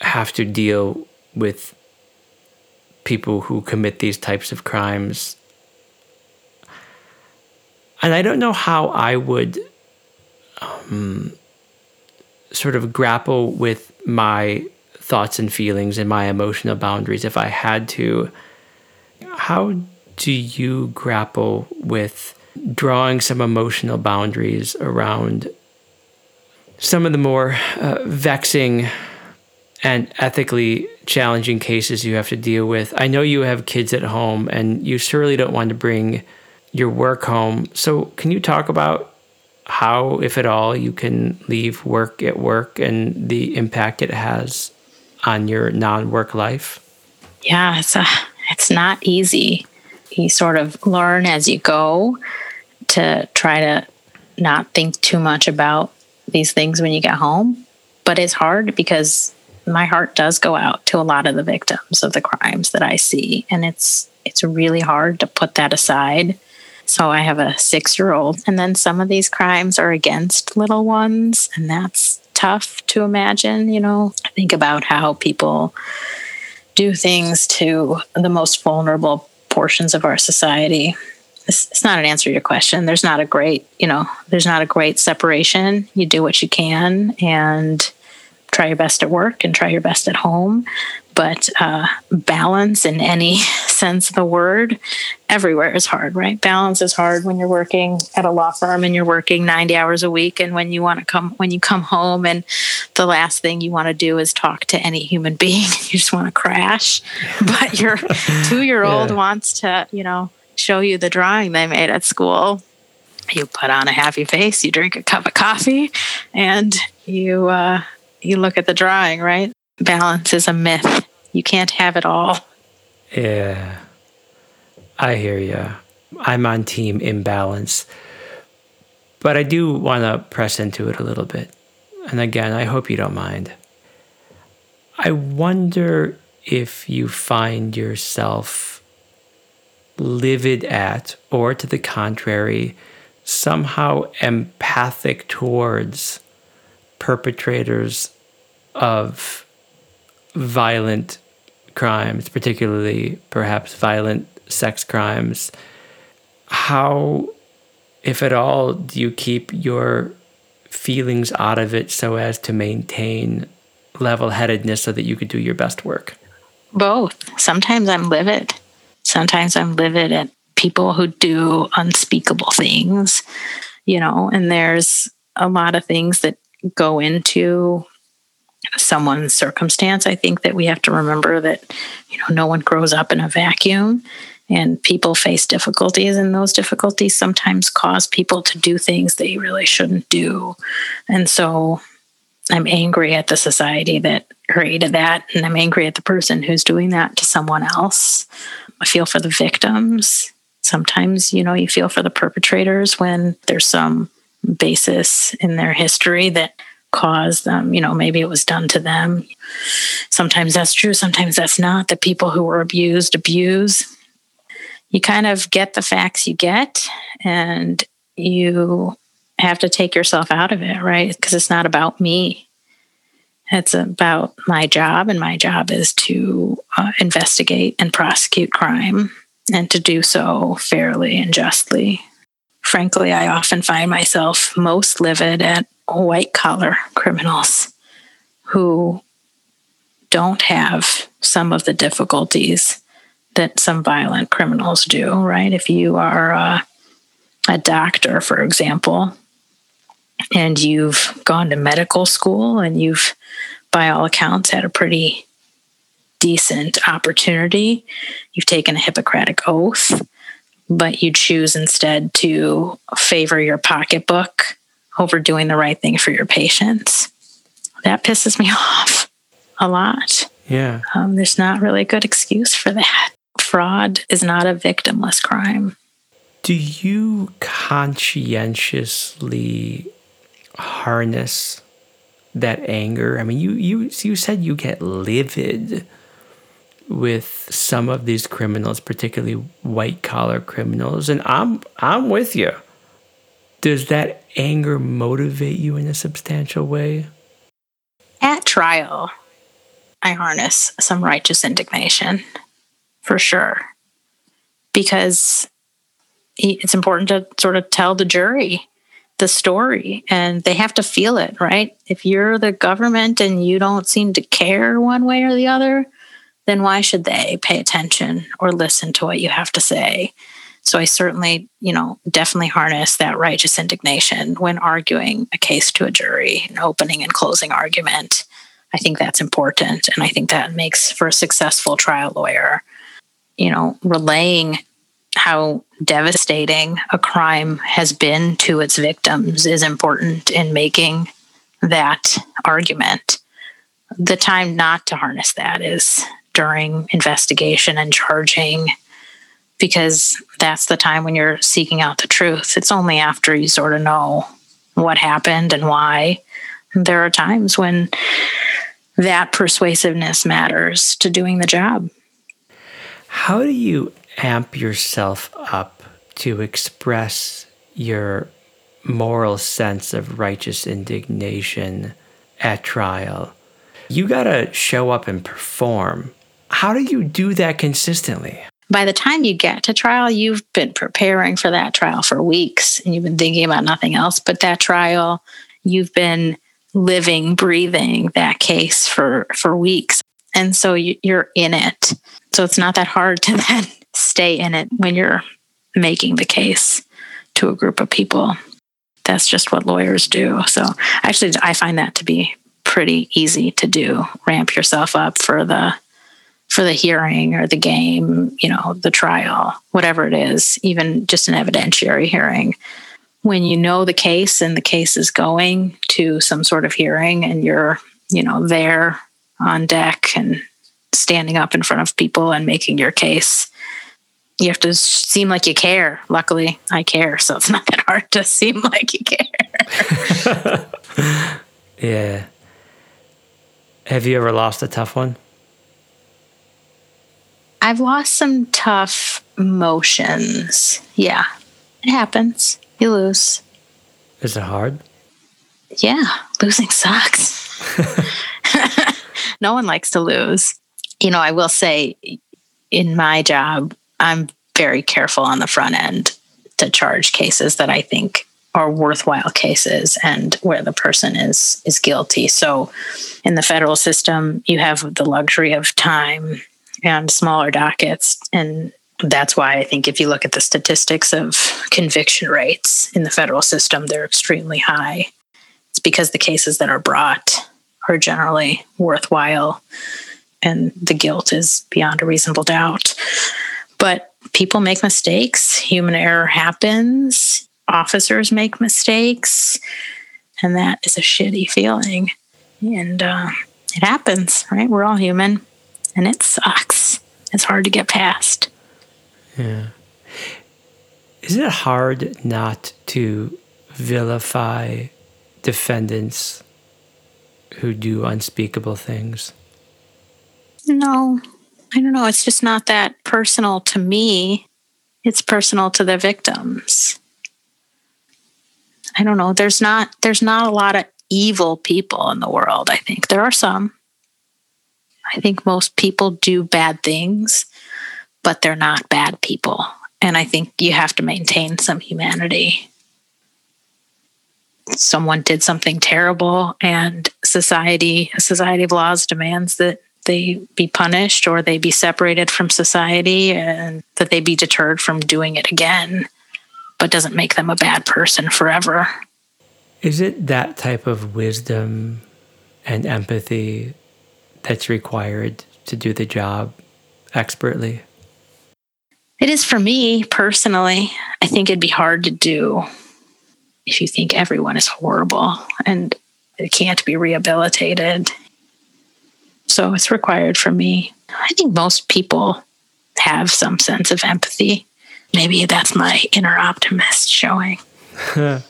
Speaker 1: have to deal with people who commit these types of crimes. And I don't know how I would um, sort of grapple with my thoughts and feelings and my emotional boundaries if I had to. How do you grapple with drawing some emotional boundaries around some of the more uh, vexing and ethically challenging cases you have to deal with? I know you have kids at home and you surely don't want to bring your work home. So, can you talk about how, if at all, you can leave work at work and the impact it has on your non-work life?
Speaker 2: Yeah, it's a, it's not easy. You sort of learn as you go to try to not think too much about these things when you get home, but it's hard because my heart does go out to a lot of the victims of the crimes that I see and it's it's really hard to put that aside. So I have a 6-year-old and then some of these crimes are against little ones and that's tough to imagine, you know. Think about how people do things to the most vulnerable portions of our society. it's, it's not an answer to your question. There's not a great, you know, there's not a great separation. You do what you can and try your best at work and try your best at home. But uh, balance in any (laughs) sense of the word everywhere is hard, right? Balance is hard when you're working at a law firm and you're working 90 hours a week. And when you want to come, when you come home and the last thing you want to do is talk to any human (laughs) being, you just want to crash. (laughs) But your two year old wants to, you know, show you the drawing they made at school. You put on a happy face, you drink a cup of coffee, and you uh, you look at the drawing, right? Balance is a myth. You can't have it all.
Speaker 1: Yeah. I hear you. I'm on team imbalance. But I do want to press into it a little bit. And again, I hope you don't mind. I wonder if you find yourself livid at, or to the contrary, somehow empathic towards perpetrators of violent crimes, particularly perhaps violent sex crimes. How, if at all, do you keep your feelings out of it so as to maintain level headedness so that you could do your best work?
Speaker 2: Both. Sometimes I'm livid. Sometimes I'm livid at people who do unspeakable things, you know, and there's a lot of things that go into someone's circumstance. I think that we have to remember that, you know, no one grows up in a vacuum and people face difficulties and those difficulties sometimes cause people to do things they really shouldn't do. And so I'm angry at the society that created that and I'm angry at the person who's doing that to someone else. I feel for the victims. Sometimes, you know, you feel for the perpetrators when there's some basis in their history that caused them. You know, maybe it was done to them. Sometimes that's true, sometimes that's not. The people who were abused abuse. You kind of get the facts you get and you have to take yourself out of it, right? Because it's not about me. It's about my job, and my job is to uh, investigate and prosecute crime and to do so fairly and justly frankly, I often find myself most livid at white collar criminals who don't have some of the difficulties that some violent criminals do, right? If you are a, a doctor, for example, and you've gone to medical school and you've, by all accounts, had a pretty decent opportunity, you've taken a Hippocratic oath but you choose instead to favor your pocketbook over doing the right thing for your patients. That pisses me (laughs) off a lot.
Speaker 1: Yeah.
Speaker 2: Um, there's not really a good excuse for that. Fraud is not a victimless crime.
Speaker 1: Do you conscientiously harness that anger? I mean, you you you said you get livid with some of these criminals, particularly white collar criminals, and I'm I'm with you. Does that anger motivate you in a substantial way?
Speaker 2: At trial, I harness some righteous indignation for sure. Because it's important to sort of tell the jury the story and they have to feel it, right? If you're the government and you don't seem to care one way or the other, then why should they pay attention or listen to what you have to say? So I certainly, you know, definitely harness that righteous indignation when arguing a case to a jury, an opening and closing argument. I think that's important. And I think that makes for a successful trial lawyer. You know, relaying how devastating a crime has been to its victims is important in making that argument. The time not to harness that is during investigation and charging because that's the time when you're seeking out the truth. It's only after you sort of know what happened and why. There are times when that persuasiveness matters to doing the job.
Speaker 1: How do you amp yourself up to express your moral sense of righteous indignation at trial? You got to show up and perform how do you do that consistently?
Speaker 2: by the time you get to trial, you've been preparing for that trial for weeks and you've been thinking about nothing else but that trial. You've been living, breathing that case for, for weeks. And so you're in it. So it's not that hard to (laughs) then stay in it when you're making the case to a group of people. That's just what lawyers do. So actually, I find that to be pretty easy to do. Ramp yourself up for the for the hearing or the game, you know, the trial, whatever it is, even just an evidentiary hearing. When you know the case and the case is going to some sort of hearing and you're, you know, there on deck and standing up in front of people and making your case, you have to seem like you care. Luckily, I care, so it's (laughs) not that hard to seem like you care. (laughs)
Speaker 1: yeah. Have you ever lost a tough one?
Speaker 2: I've lost some tough motions. Yeah, it happens. You lose.
Speaker 1: Is it hard?
Speaker 2: Yeah, losing sucks. (laughs) no one likes to lose. You know, I will say in my job, I'm very careful on the front end to charge cases that I think are worthwhile cases and where the person is is guilty. So in the federal system, you have the luxury of time and smaller dockets and that's why I think if you look at the statistics of conviction rates in the federal system, they're extremely high. It's because the cases that are brought are generally worthwhile and the guilt is beyond a reasonable doubt. But people make mistakes, human error happens, officers make mistakes, and that is a shitty feeling. And uh, it happens, right? We're all human, and it sucks. It's hard to get past.
Speaker 1: Yeah. Is it hard not to vilify defendants who do unspeakable things?
Speaker 2: No, I don't know. It's just not that personal to me. It's personal to the victims. I don't know. There's not there's not a lot of evil people in the world, I think. There are some. I think most people do bad things, but they're not bad people. And I think you have to maintain some humanity. Someone did something terrible and society, a society of laws demands that they be punished or they be separated from society and that they be deterred from doing it again, but doesn't make them a bad person forever.
Speaker 1: Is it that type of wisdom and empathy that's required to do the job expertly?
Speaker 2: It is for me personally. I think it'd be hard to do if you think everyone is horrible and it can't be rehabilitated so it's required for me. I think most people have some sense of empathy. Maybe that's my inner optimist showing. (laughs)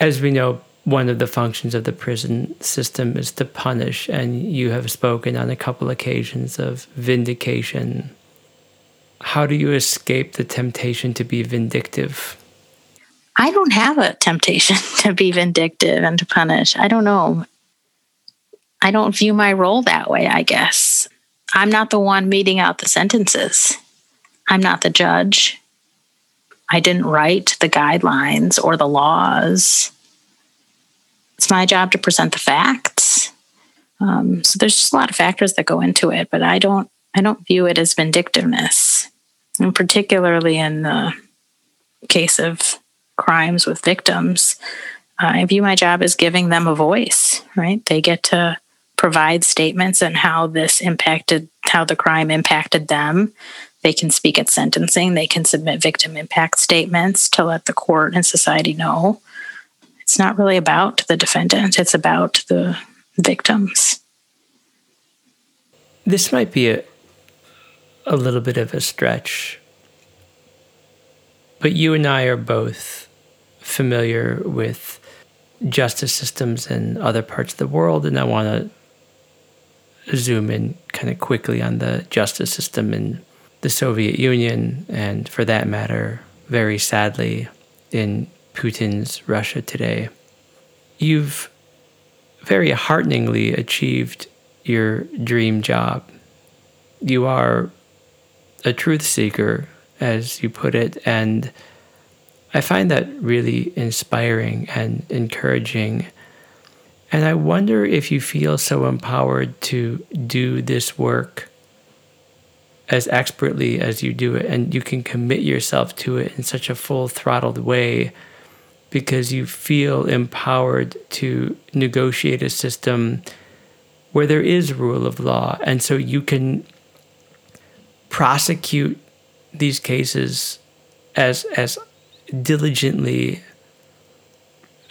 Speaker 1: As we know, one of the functions of the prison system is to punish, and you have spoken on a couple occasions of vindication. How do you escape the temptation to be vindictive?
Speaker 2: I don't have a temptation (laughs) to be vindictive and to punish. I don't know. I don't view my role that way, I guess. I'm not the one meting out the sentences. I'm not the judge. I didn't write the guidelines or the laws. It's my job to present the facts. Um, so there's just a lot of factors that go into it, but I don't I don't view it as vindictiveness, and particularly in the case of crimes with victims. I view my job as giving them a voice. Right? They get to provide statements and how this impacted how the crime impacted them they can speak at sentencing they can submit victim impact statements to let the court and society know it's not really about the defendant. It's about the victims.
Speaker 1: This might be a, a little bit of a stretch but you and i are both familiar with justice systems in other parts of the world and i want to zoom in kind of quickly on the justice system in the Soviet Union, and for that matter, very sadly, in Putin's Russia today. You've very hearteningly achieved your dream job. You are a truth seeker, as you put it, and I find that really inspiring and encouraging. And I wonder if you feel so empowered to do this work as expertly as you do it, and you can commit yourself to it in such a full throttled way because you feel empowered to negotiate a system where there is rule of law. And so you can prosecute these cases as, as diligently,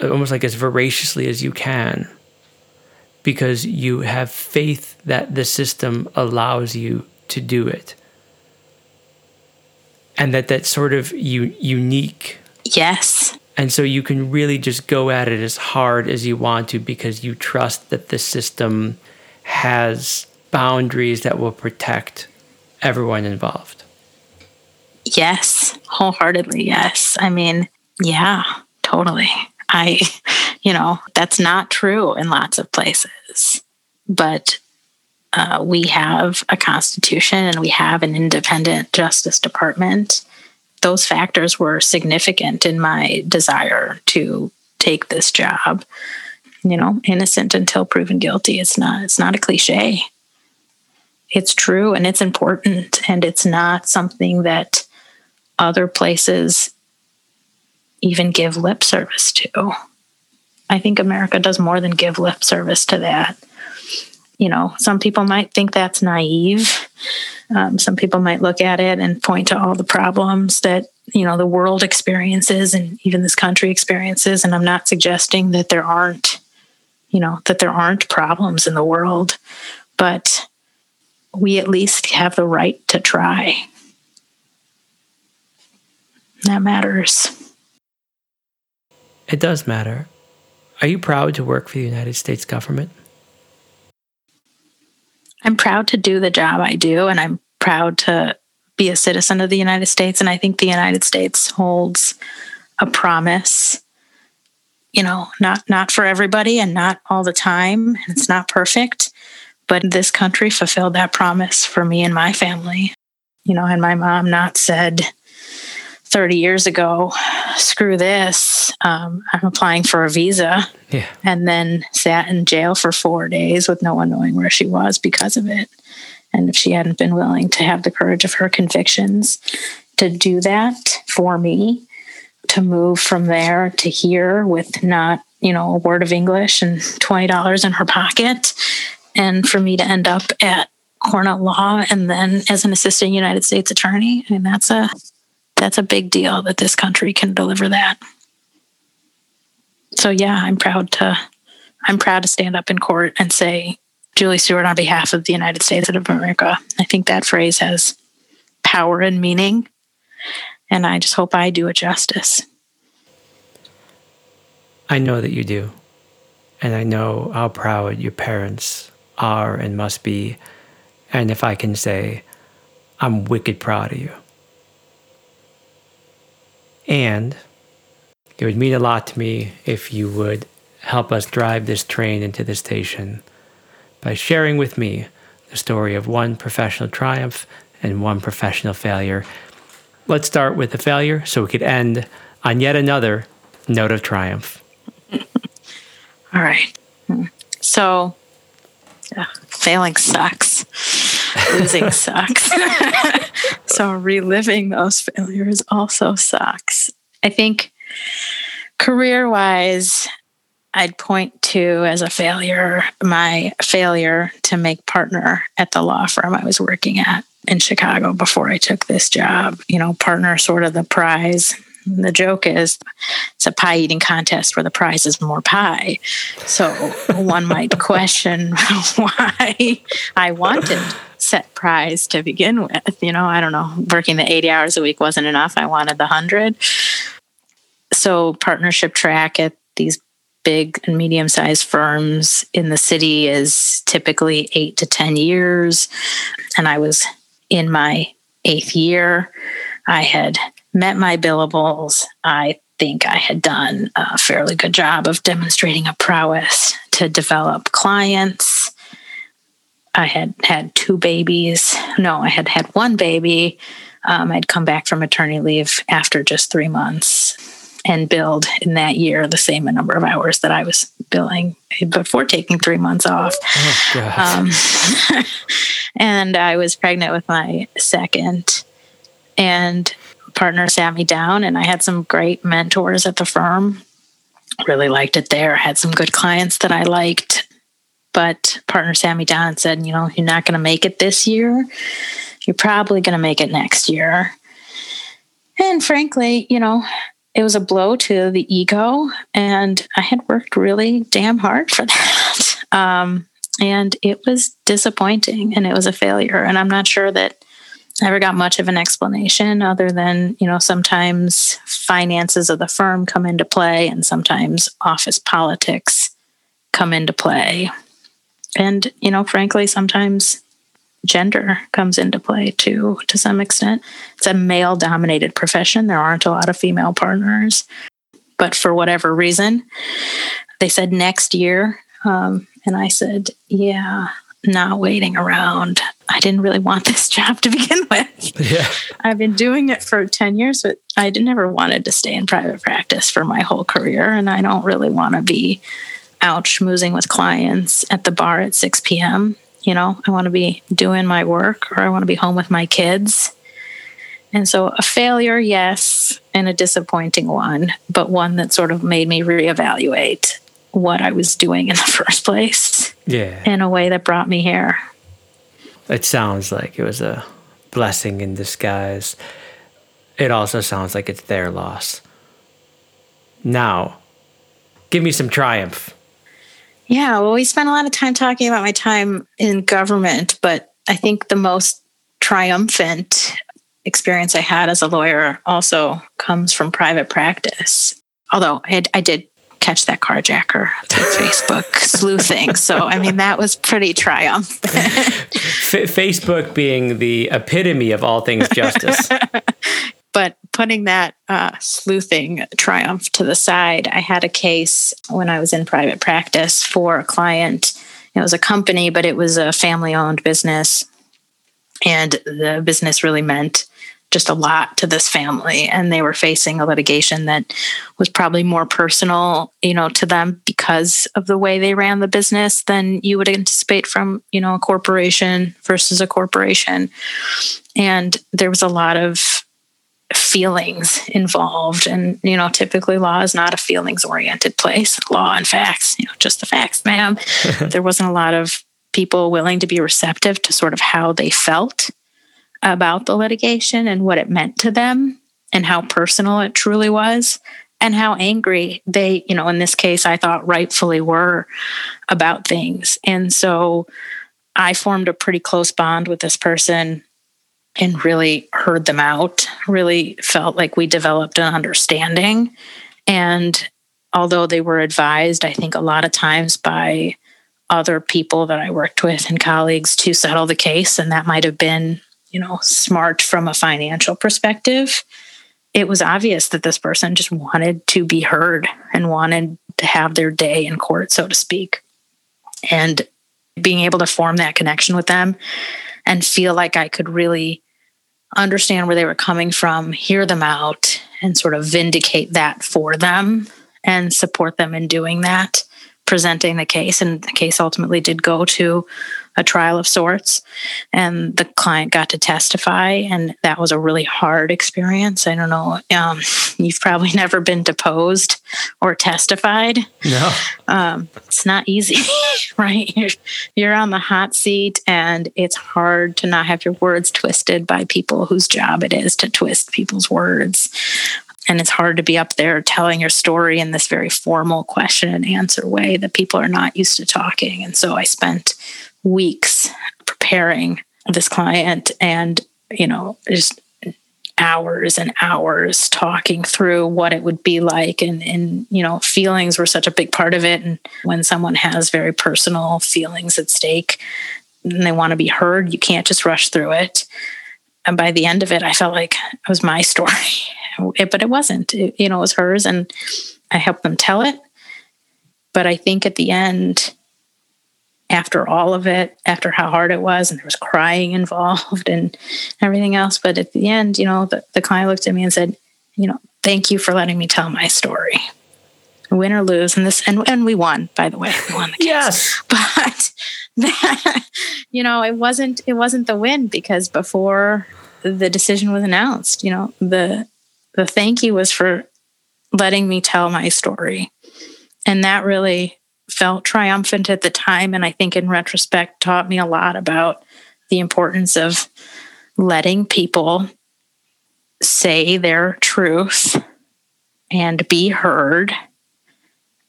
Speaker 1: almost like as voraciously as you can, because you have faith that the system allows you to do it. And that that sort of u- unique.
Speaker 2: Yes.
Speaker 1: And so you can really just go at it as hard as you want to because you trust that the system has boundaries that will protect everyone involved.
Speaker 2: Yes, wholeheartedly. Yes. I mean, yeah, totally. I, (laughs) you know, that's not true in lots of places. But uh, we have a constitution and we have an independent justice department. Those factors were significant in my desire to take this job. You know, innocent until proven guilty. It's not. It's not a cliche. It's true and it's important, and it's not something that other places even give lip service to. I think America does more than give lip service to that you know, some people might think that's naive. Um, some people might look at it and point to all the problems that, you know, the world experiences and even this country experiences. And I'm not suggesting that there aren't, you know, that there aren't problems in the world, but we at least have the right to try. That matters.
Speaker 1: It does matter. Are you proud to work for the United States government?
Speaker 2: I'm proud to do the job I do, and I'm proud to be a citizen of the United States. And I think the United States holds a promise. You know, not not for everybody and not all the time. and It's not perfect, but this country fulfilled that promise for me and my family. You know, and my mom not said, 30 years ago, screw this, um, I'm applying for a visa.
Speaker 1: Yeah.
Speaker 2: And then sat in jail for four days with no one knowing where she was because of it. And if she hadn't been willing to have the courage of her convictions to do that for me, to move from there to here with not, you know, a word of English and $20 in her pocket, and for me to end up at Cornell Law and then as an assistant United States attorney, I mean, that's a that's a big deal that this country can deliver that. So yeah, I'm proud to I'm proud to stand up in court and say Julie Stewart on behalf of the United States of America. I think that phrase has power and meaning and I just hope I do it justice.
Speaker 1: I know that you do. And I know how proud your parents are and must be. And if I can say, I'm wicked proud of you. And it would mean a lot to me if you would help us drive this train into the station by sharing with me the story of one professional triumph and one professional failure. Let's start with the failure so we could end on yet another note of triumph. (laughs)
Speaker 2: All right. So, failing sucks. Losing sucks. (laughs) so reliving those failures also sucks. I think career wise, I'd point to as a failure my failure to make partner at the law firm I was working at in Chicago before I took this job. You know, partner sort of the prize the joke is it's a pie eating contest where the prize is more pie. So one might question (laughs) why I wanted set prize to begin with. You know, I don't know, working the 80 hours a week wasn't enough. I wanted the 100. So partnership track at these big and medium sized firms in the city is typically eight to 10 years. And I was in my eighth year. I had met my billables, I think I had done a fairly good job of demonstrating a prowess to develop clients. I had had two babies. No, I had had one baby. Um, I'd come back from maternity leave after just three months and billed in that year the same number of hours that I was billing before taking three months off. Oh, um, (laughs) and I was pregnant with my second, and partner sat me down, and I had some great mentors at the firm. Really liked it there. Had some good clients that I liked, but partner Sammy Don said, "You know, you're not going to make it this year. You're probably going to make it next year." And frankly, you know, it was a blow to the ego and i had worked really damn hard for (laughs) that um, and it was disappointing and it was a failure and i'm not sure that i ever got much of an explanation other than you know sometimes finances of the firm come into play and sometimes office politics come into play and you know frankly sometimes gender comes into play too to some extent. It's a male dominated profession. There aren't a lot of female partners. But for whatever reason, they said next year. Um, and I said, yeah, not waiting around. I didn't really want this (laughs) job to begin with. Yeah. I've been doing it for 10 years, but I never wanted to stay in private practice for my whole career. And I don't really want to be out schmoozing with clients at the bar at 6 p.m you know, I want to be doing my work or I want to be home with my kids. And so a failure, yes, and a disappointing one, but one that sort of made me reevaluate what I was doing in the (laughs) first place.
Speaker 1: Yeah.
Speaker 2: In a way that brought me here.
Speaker 1: It sounds like it was a blessing in disguise. It also sounds like it's their loss. Now, give me some triumph.
Speaker 2: Yeah, well, we spent a lot of time talking about my time in government, but I think the most triumphant experience I had as a lawyer also comes from private practice. Although I, had, I did catch that carjacker through Facebook sleuthing. So, I mean, that was pretty triumphant. (laughs)
Speaker 1: F- Facebook being the epitome of all things justice. (laughs)
Speaker 2: But putting that uh, sleuthing triumph to the side, I had a case when I was in private practice for a client. It was a company, but it was a family owned business. And the business really meant just a lot to this family and they were facing a litigation that was probably more personal you know to them because of the way they ran the business than you would anticipate from you know a corporation versus a corporation and there was a lot of feelings involved. And you know typically law is not a feelings oriented place. Law and facts you know just the facts ma'am. (laughs) There wasn't a lot of people willing to be receptive to sort of how they felt about the litigation and what it meant to them and how personal it truly was and how angry they you know in this case i thought rightfully were about things. And so i formed a pretty close bond with this person and really heard them out, really felt like we developed an understanding. And although they were advised, I think a lot of times by other people that I worked with and colleagues to settle the case, and that might have been, you know, smart from a financial perspective. It was obvious that this person just wanted to be heard and wanted to have their day in court, so to speak. And being able to form that connection with them and feel like I could really understand where they were coming from, hear them out, and sort of vindicate that for them and support them in doing that, presenting the case. And the case ultimately did go to a trial of sorts. And the client got to testify, and that was a really hard experience. I don't know. Um, you've probably (laughs) never been deposed or testified.
Speaker 1: No.
Speaker 2: Um, it's not easy, (laughs) right? You're, you're on the hot seat, and it's hard to not have your words twisted by people whose job it is to twist people's words. And it's hard to be up there telling your story in this very formal question and answer way that people are not used to talking. And so I spent weeks preparing this client and, you know, just hours and hours talking through what it would be like. And and you know feelings were such a big part of it. And when someone has very personal feelings at stake and they want to be heard you can't just rush through it. And by the end of it i felt like it was my story (laughs) it, but it wasn't. It, you know it was hers and i helped them tell it. But i think at the end after all of it, after how hard it was, and there was crying (laughs) involved and everything else. But at the end, you know, the, the client looked at me and said, you know, thank you for letting me tell my story. Win or lose, and this and, and we won, by the way. We won the (laughs) case.
Speaker 1: Yes.
Speaker 2: But (laughs) that, you know, it wasn't it wasn't the win because before the decision was announced, you know, the the thank you was for letting me tell my story. And that really felt triumphant at the time. And I think in retrospect taught me a lot about the importance of letting people say their truth and be heard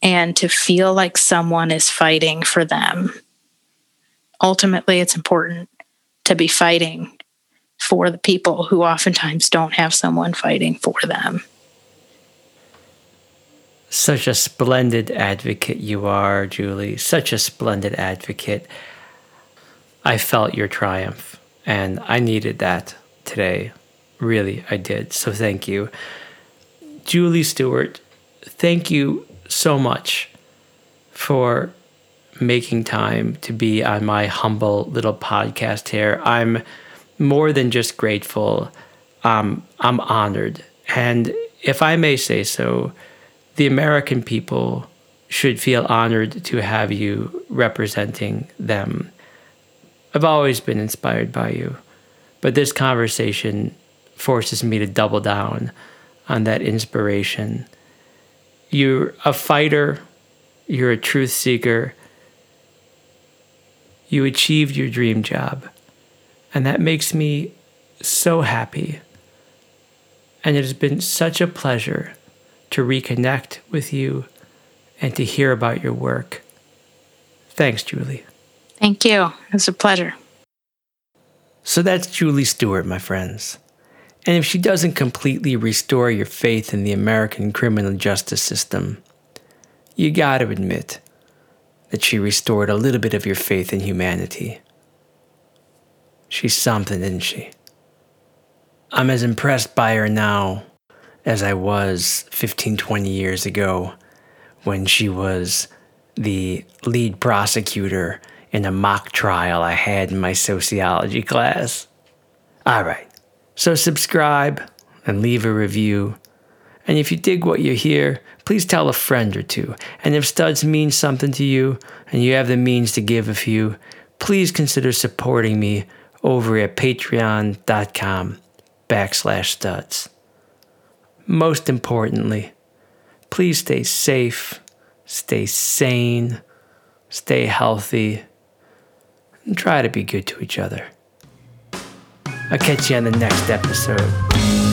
Speaker 2: and to feel like someone is fighting for them. Ultimately, it's important to be fighting for the people who oftentimes don't have someone fighting for them.
Speaker 1: Such a splendid advocate you are, Julie. Such a splendid advocate. I felt your triumph, and I needed that today. Really, I did. So thank you. Julie Stewart, thank you so much for making time to be on my humble little podcast here. I'm more than just grateful. Um, I'm honored. And if I may say so, the American people should feel honored to have you representing them. I've always been inspired by you, but this conversation forces me to double down on that inspiration. You're a fighter, you're a truth seeker, you achieved your dream job, and that makes me so happy. And it has been such a pleasure to reconnect with you and to hear about your work. Thanks, Julie.
Speaker 2: Thank you. It was a pleasure.
Speaker 1: So that's Julie Stewart, my friends. And if she doesn't completely restore your faith in the American criminal justice system, you gotta admit that she restored a little bit of your faith in humanity. She's something, isn't she? I'm as impressed by her now as I was 15, 20 years ago when she was the lead prosecutor in a mock trial I had in my sociology class. All right, so subscribe and leave a review. And if you dig what you hear, please tell a friend or two. And if studs means something to you and you have the means to give a few, please consider supporting me over at patreon.com backslash studs most importantly, please stay safe, stay sane, stay healthy, and try to be good to each other. I'll catch you on the next episode.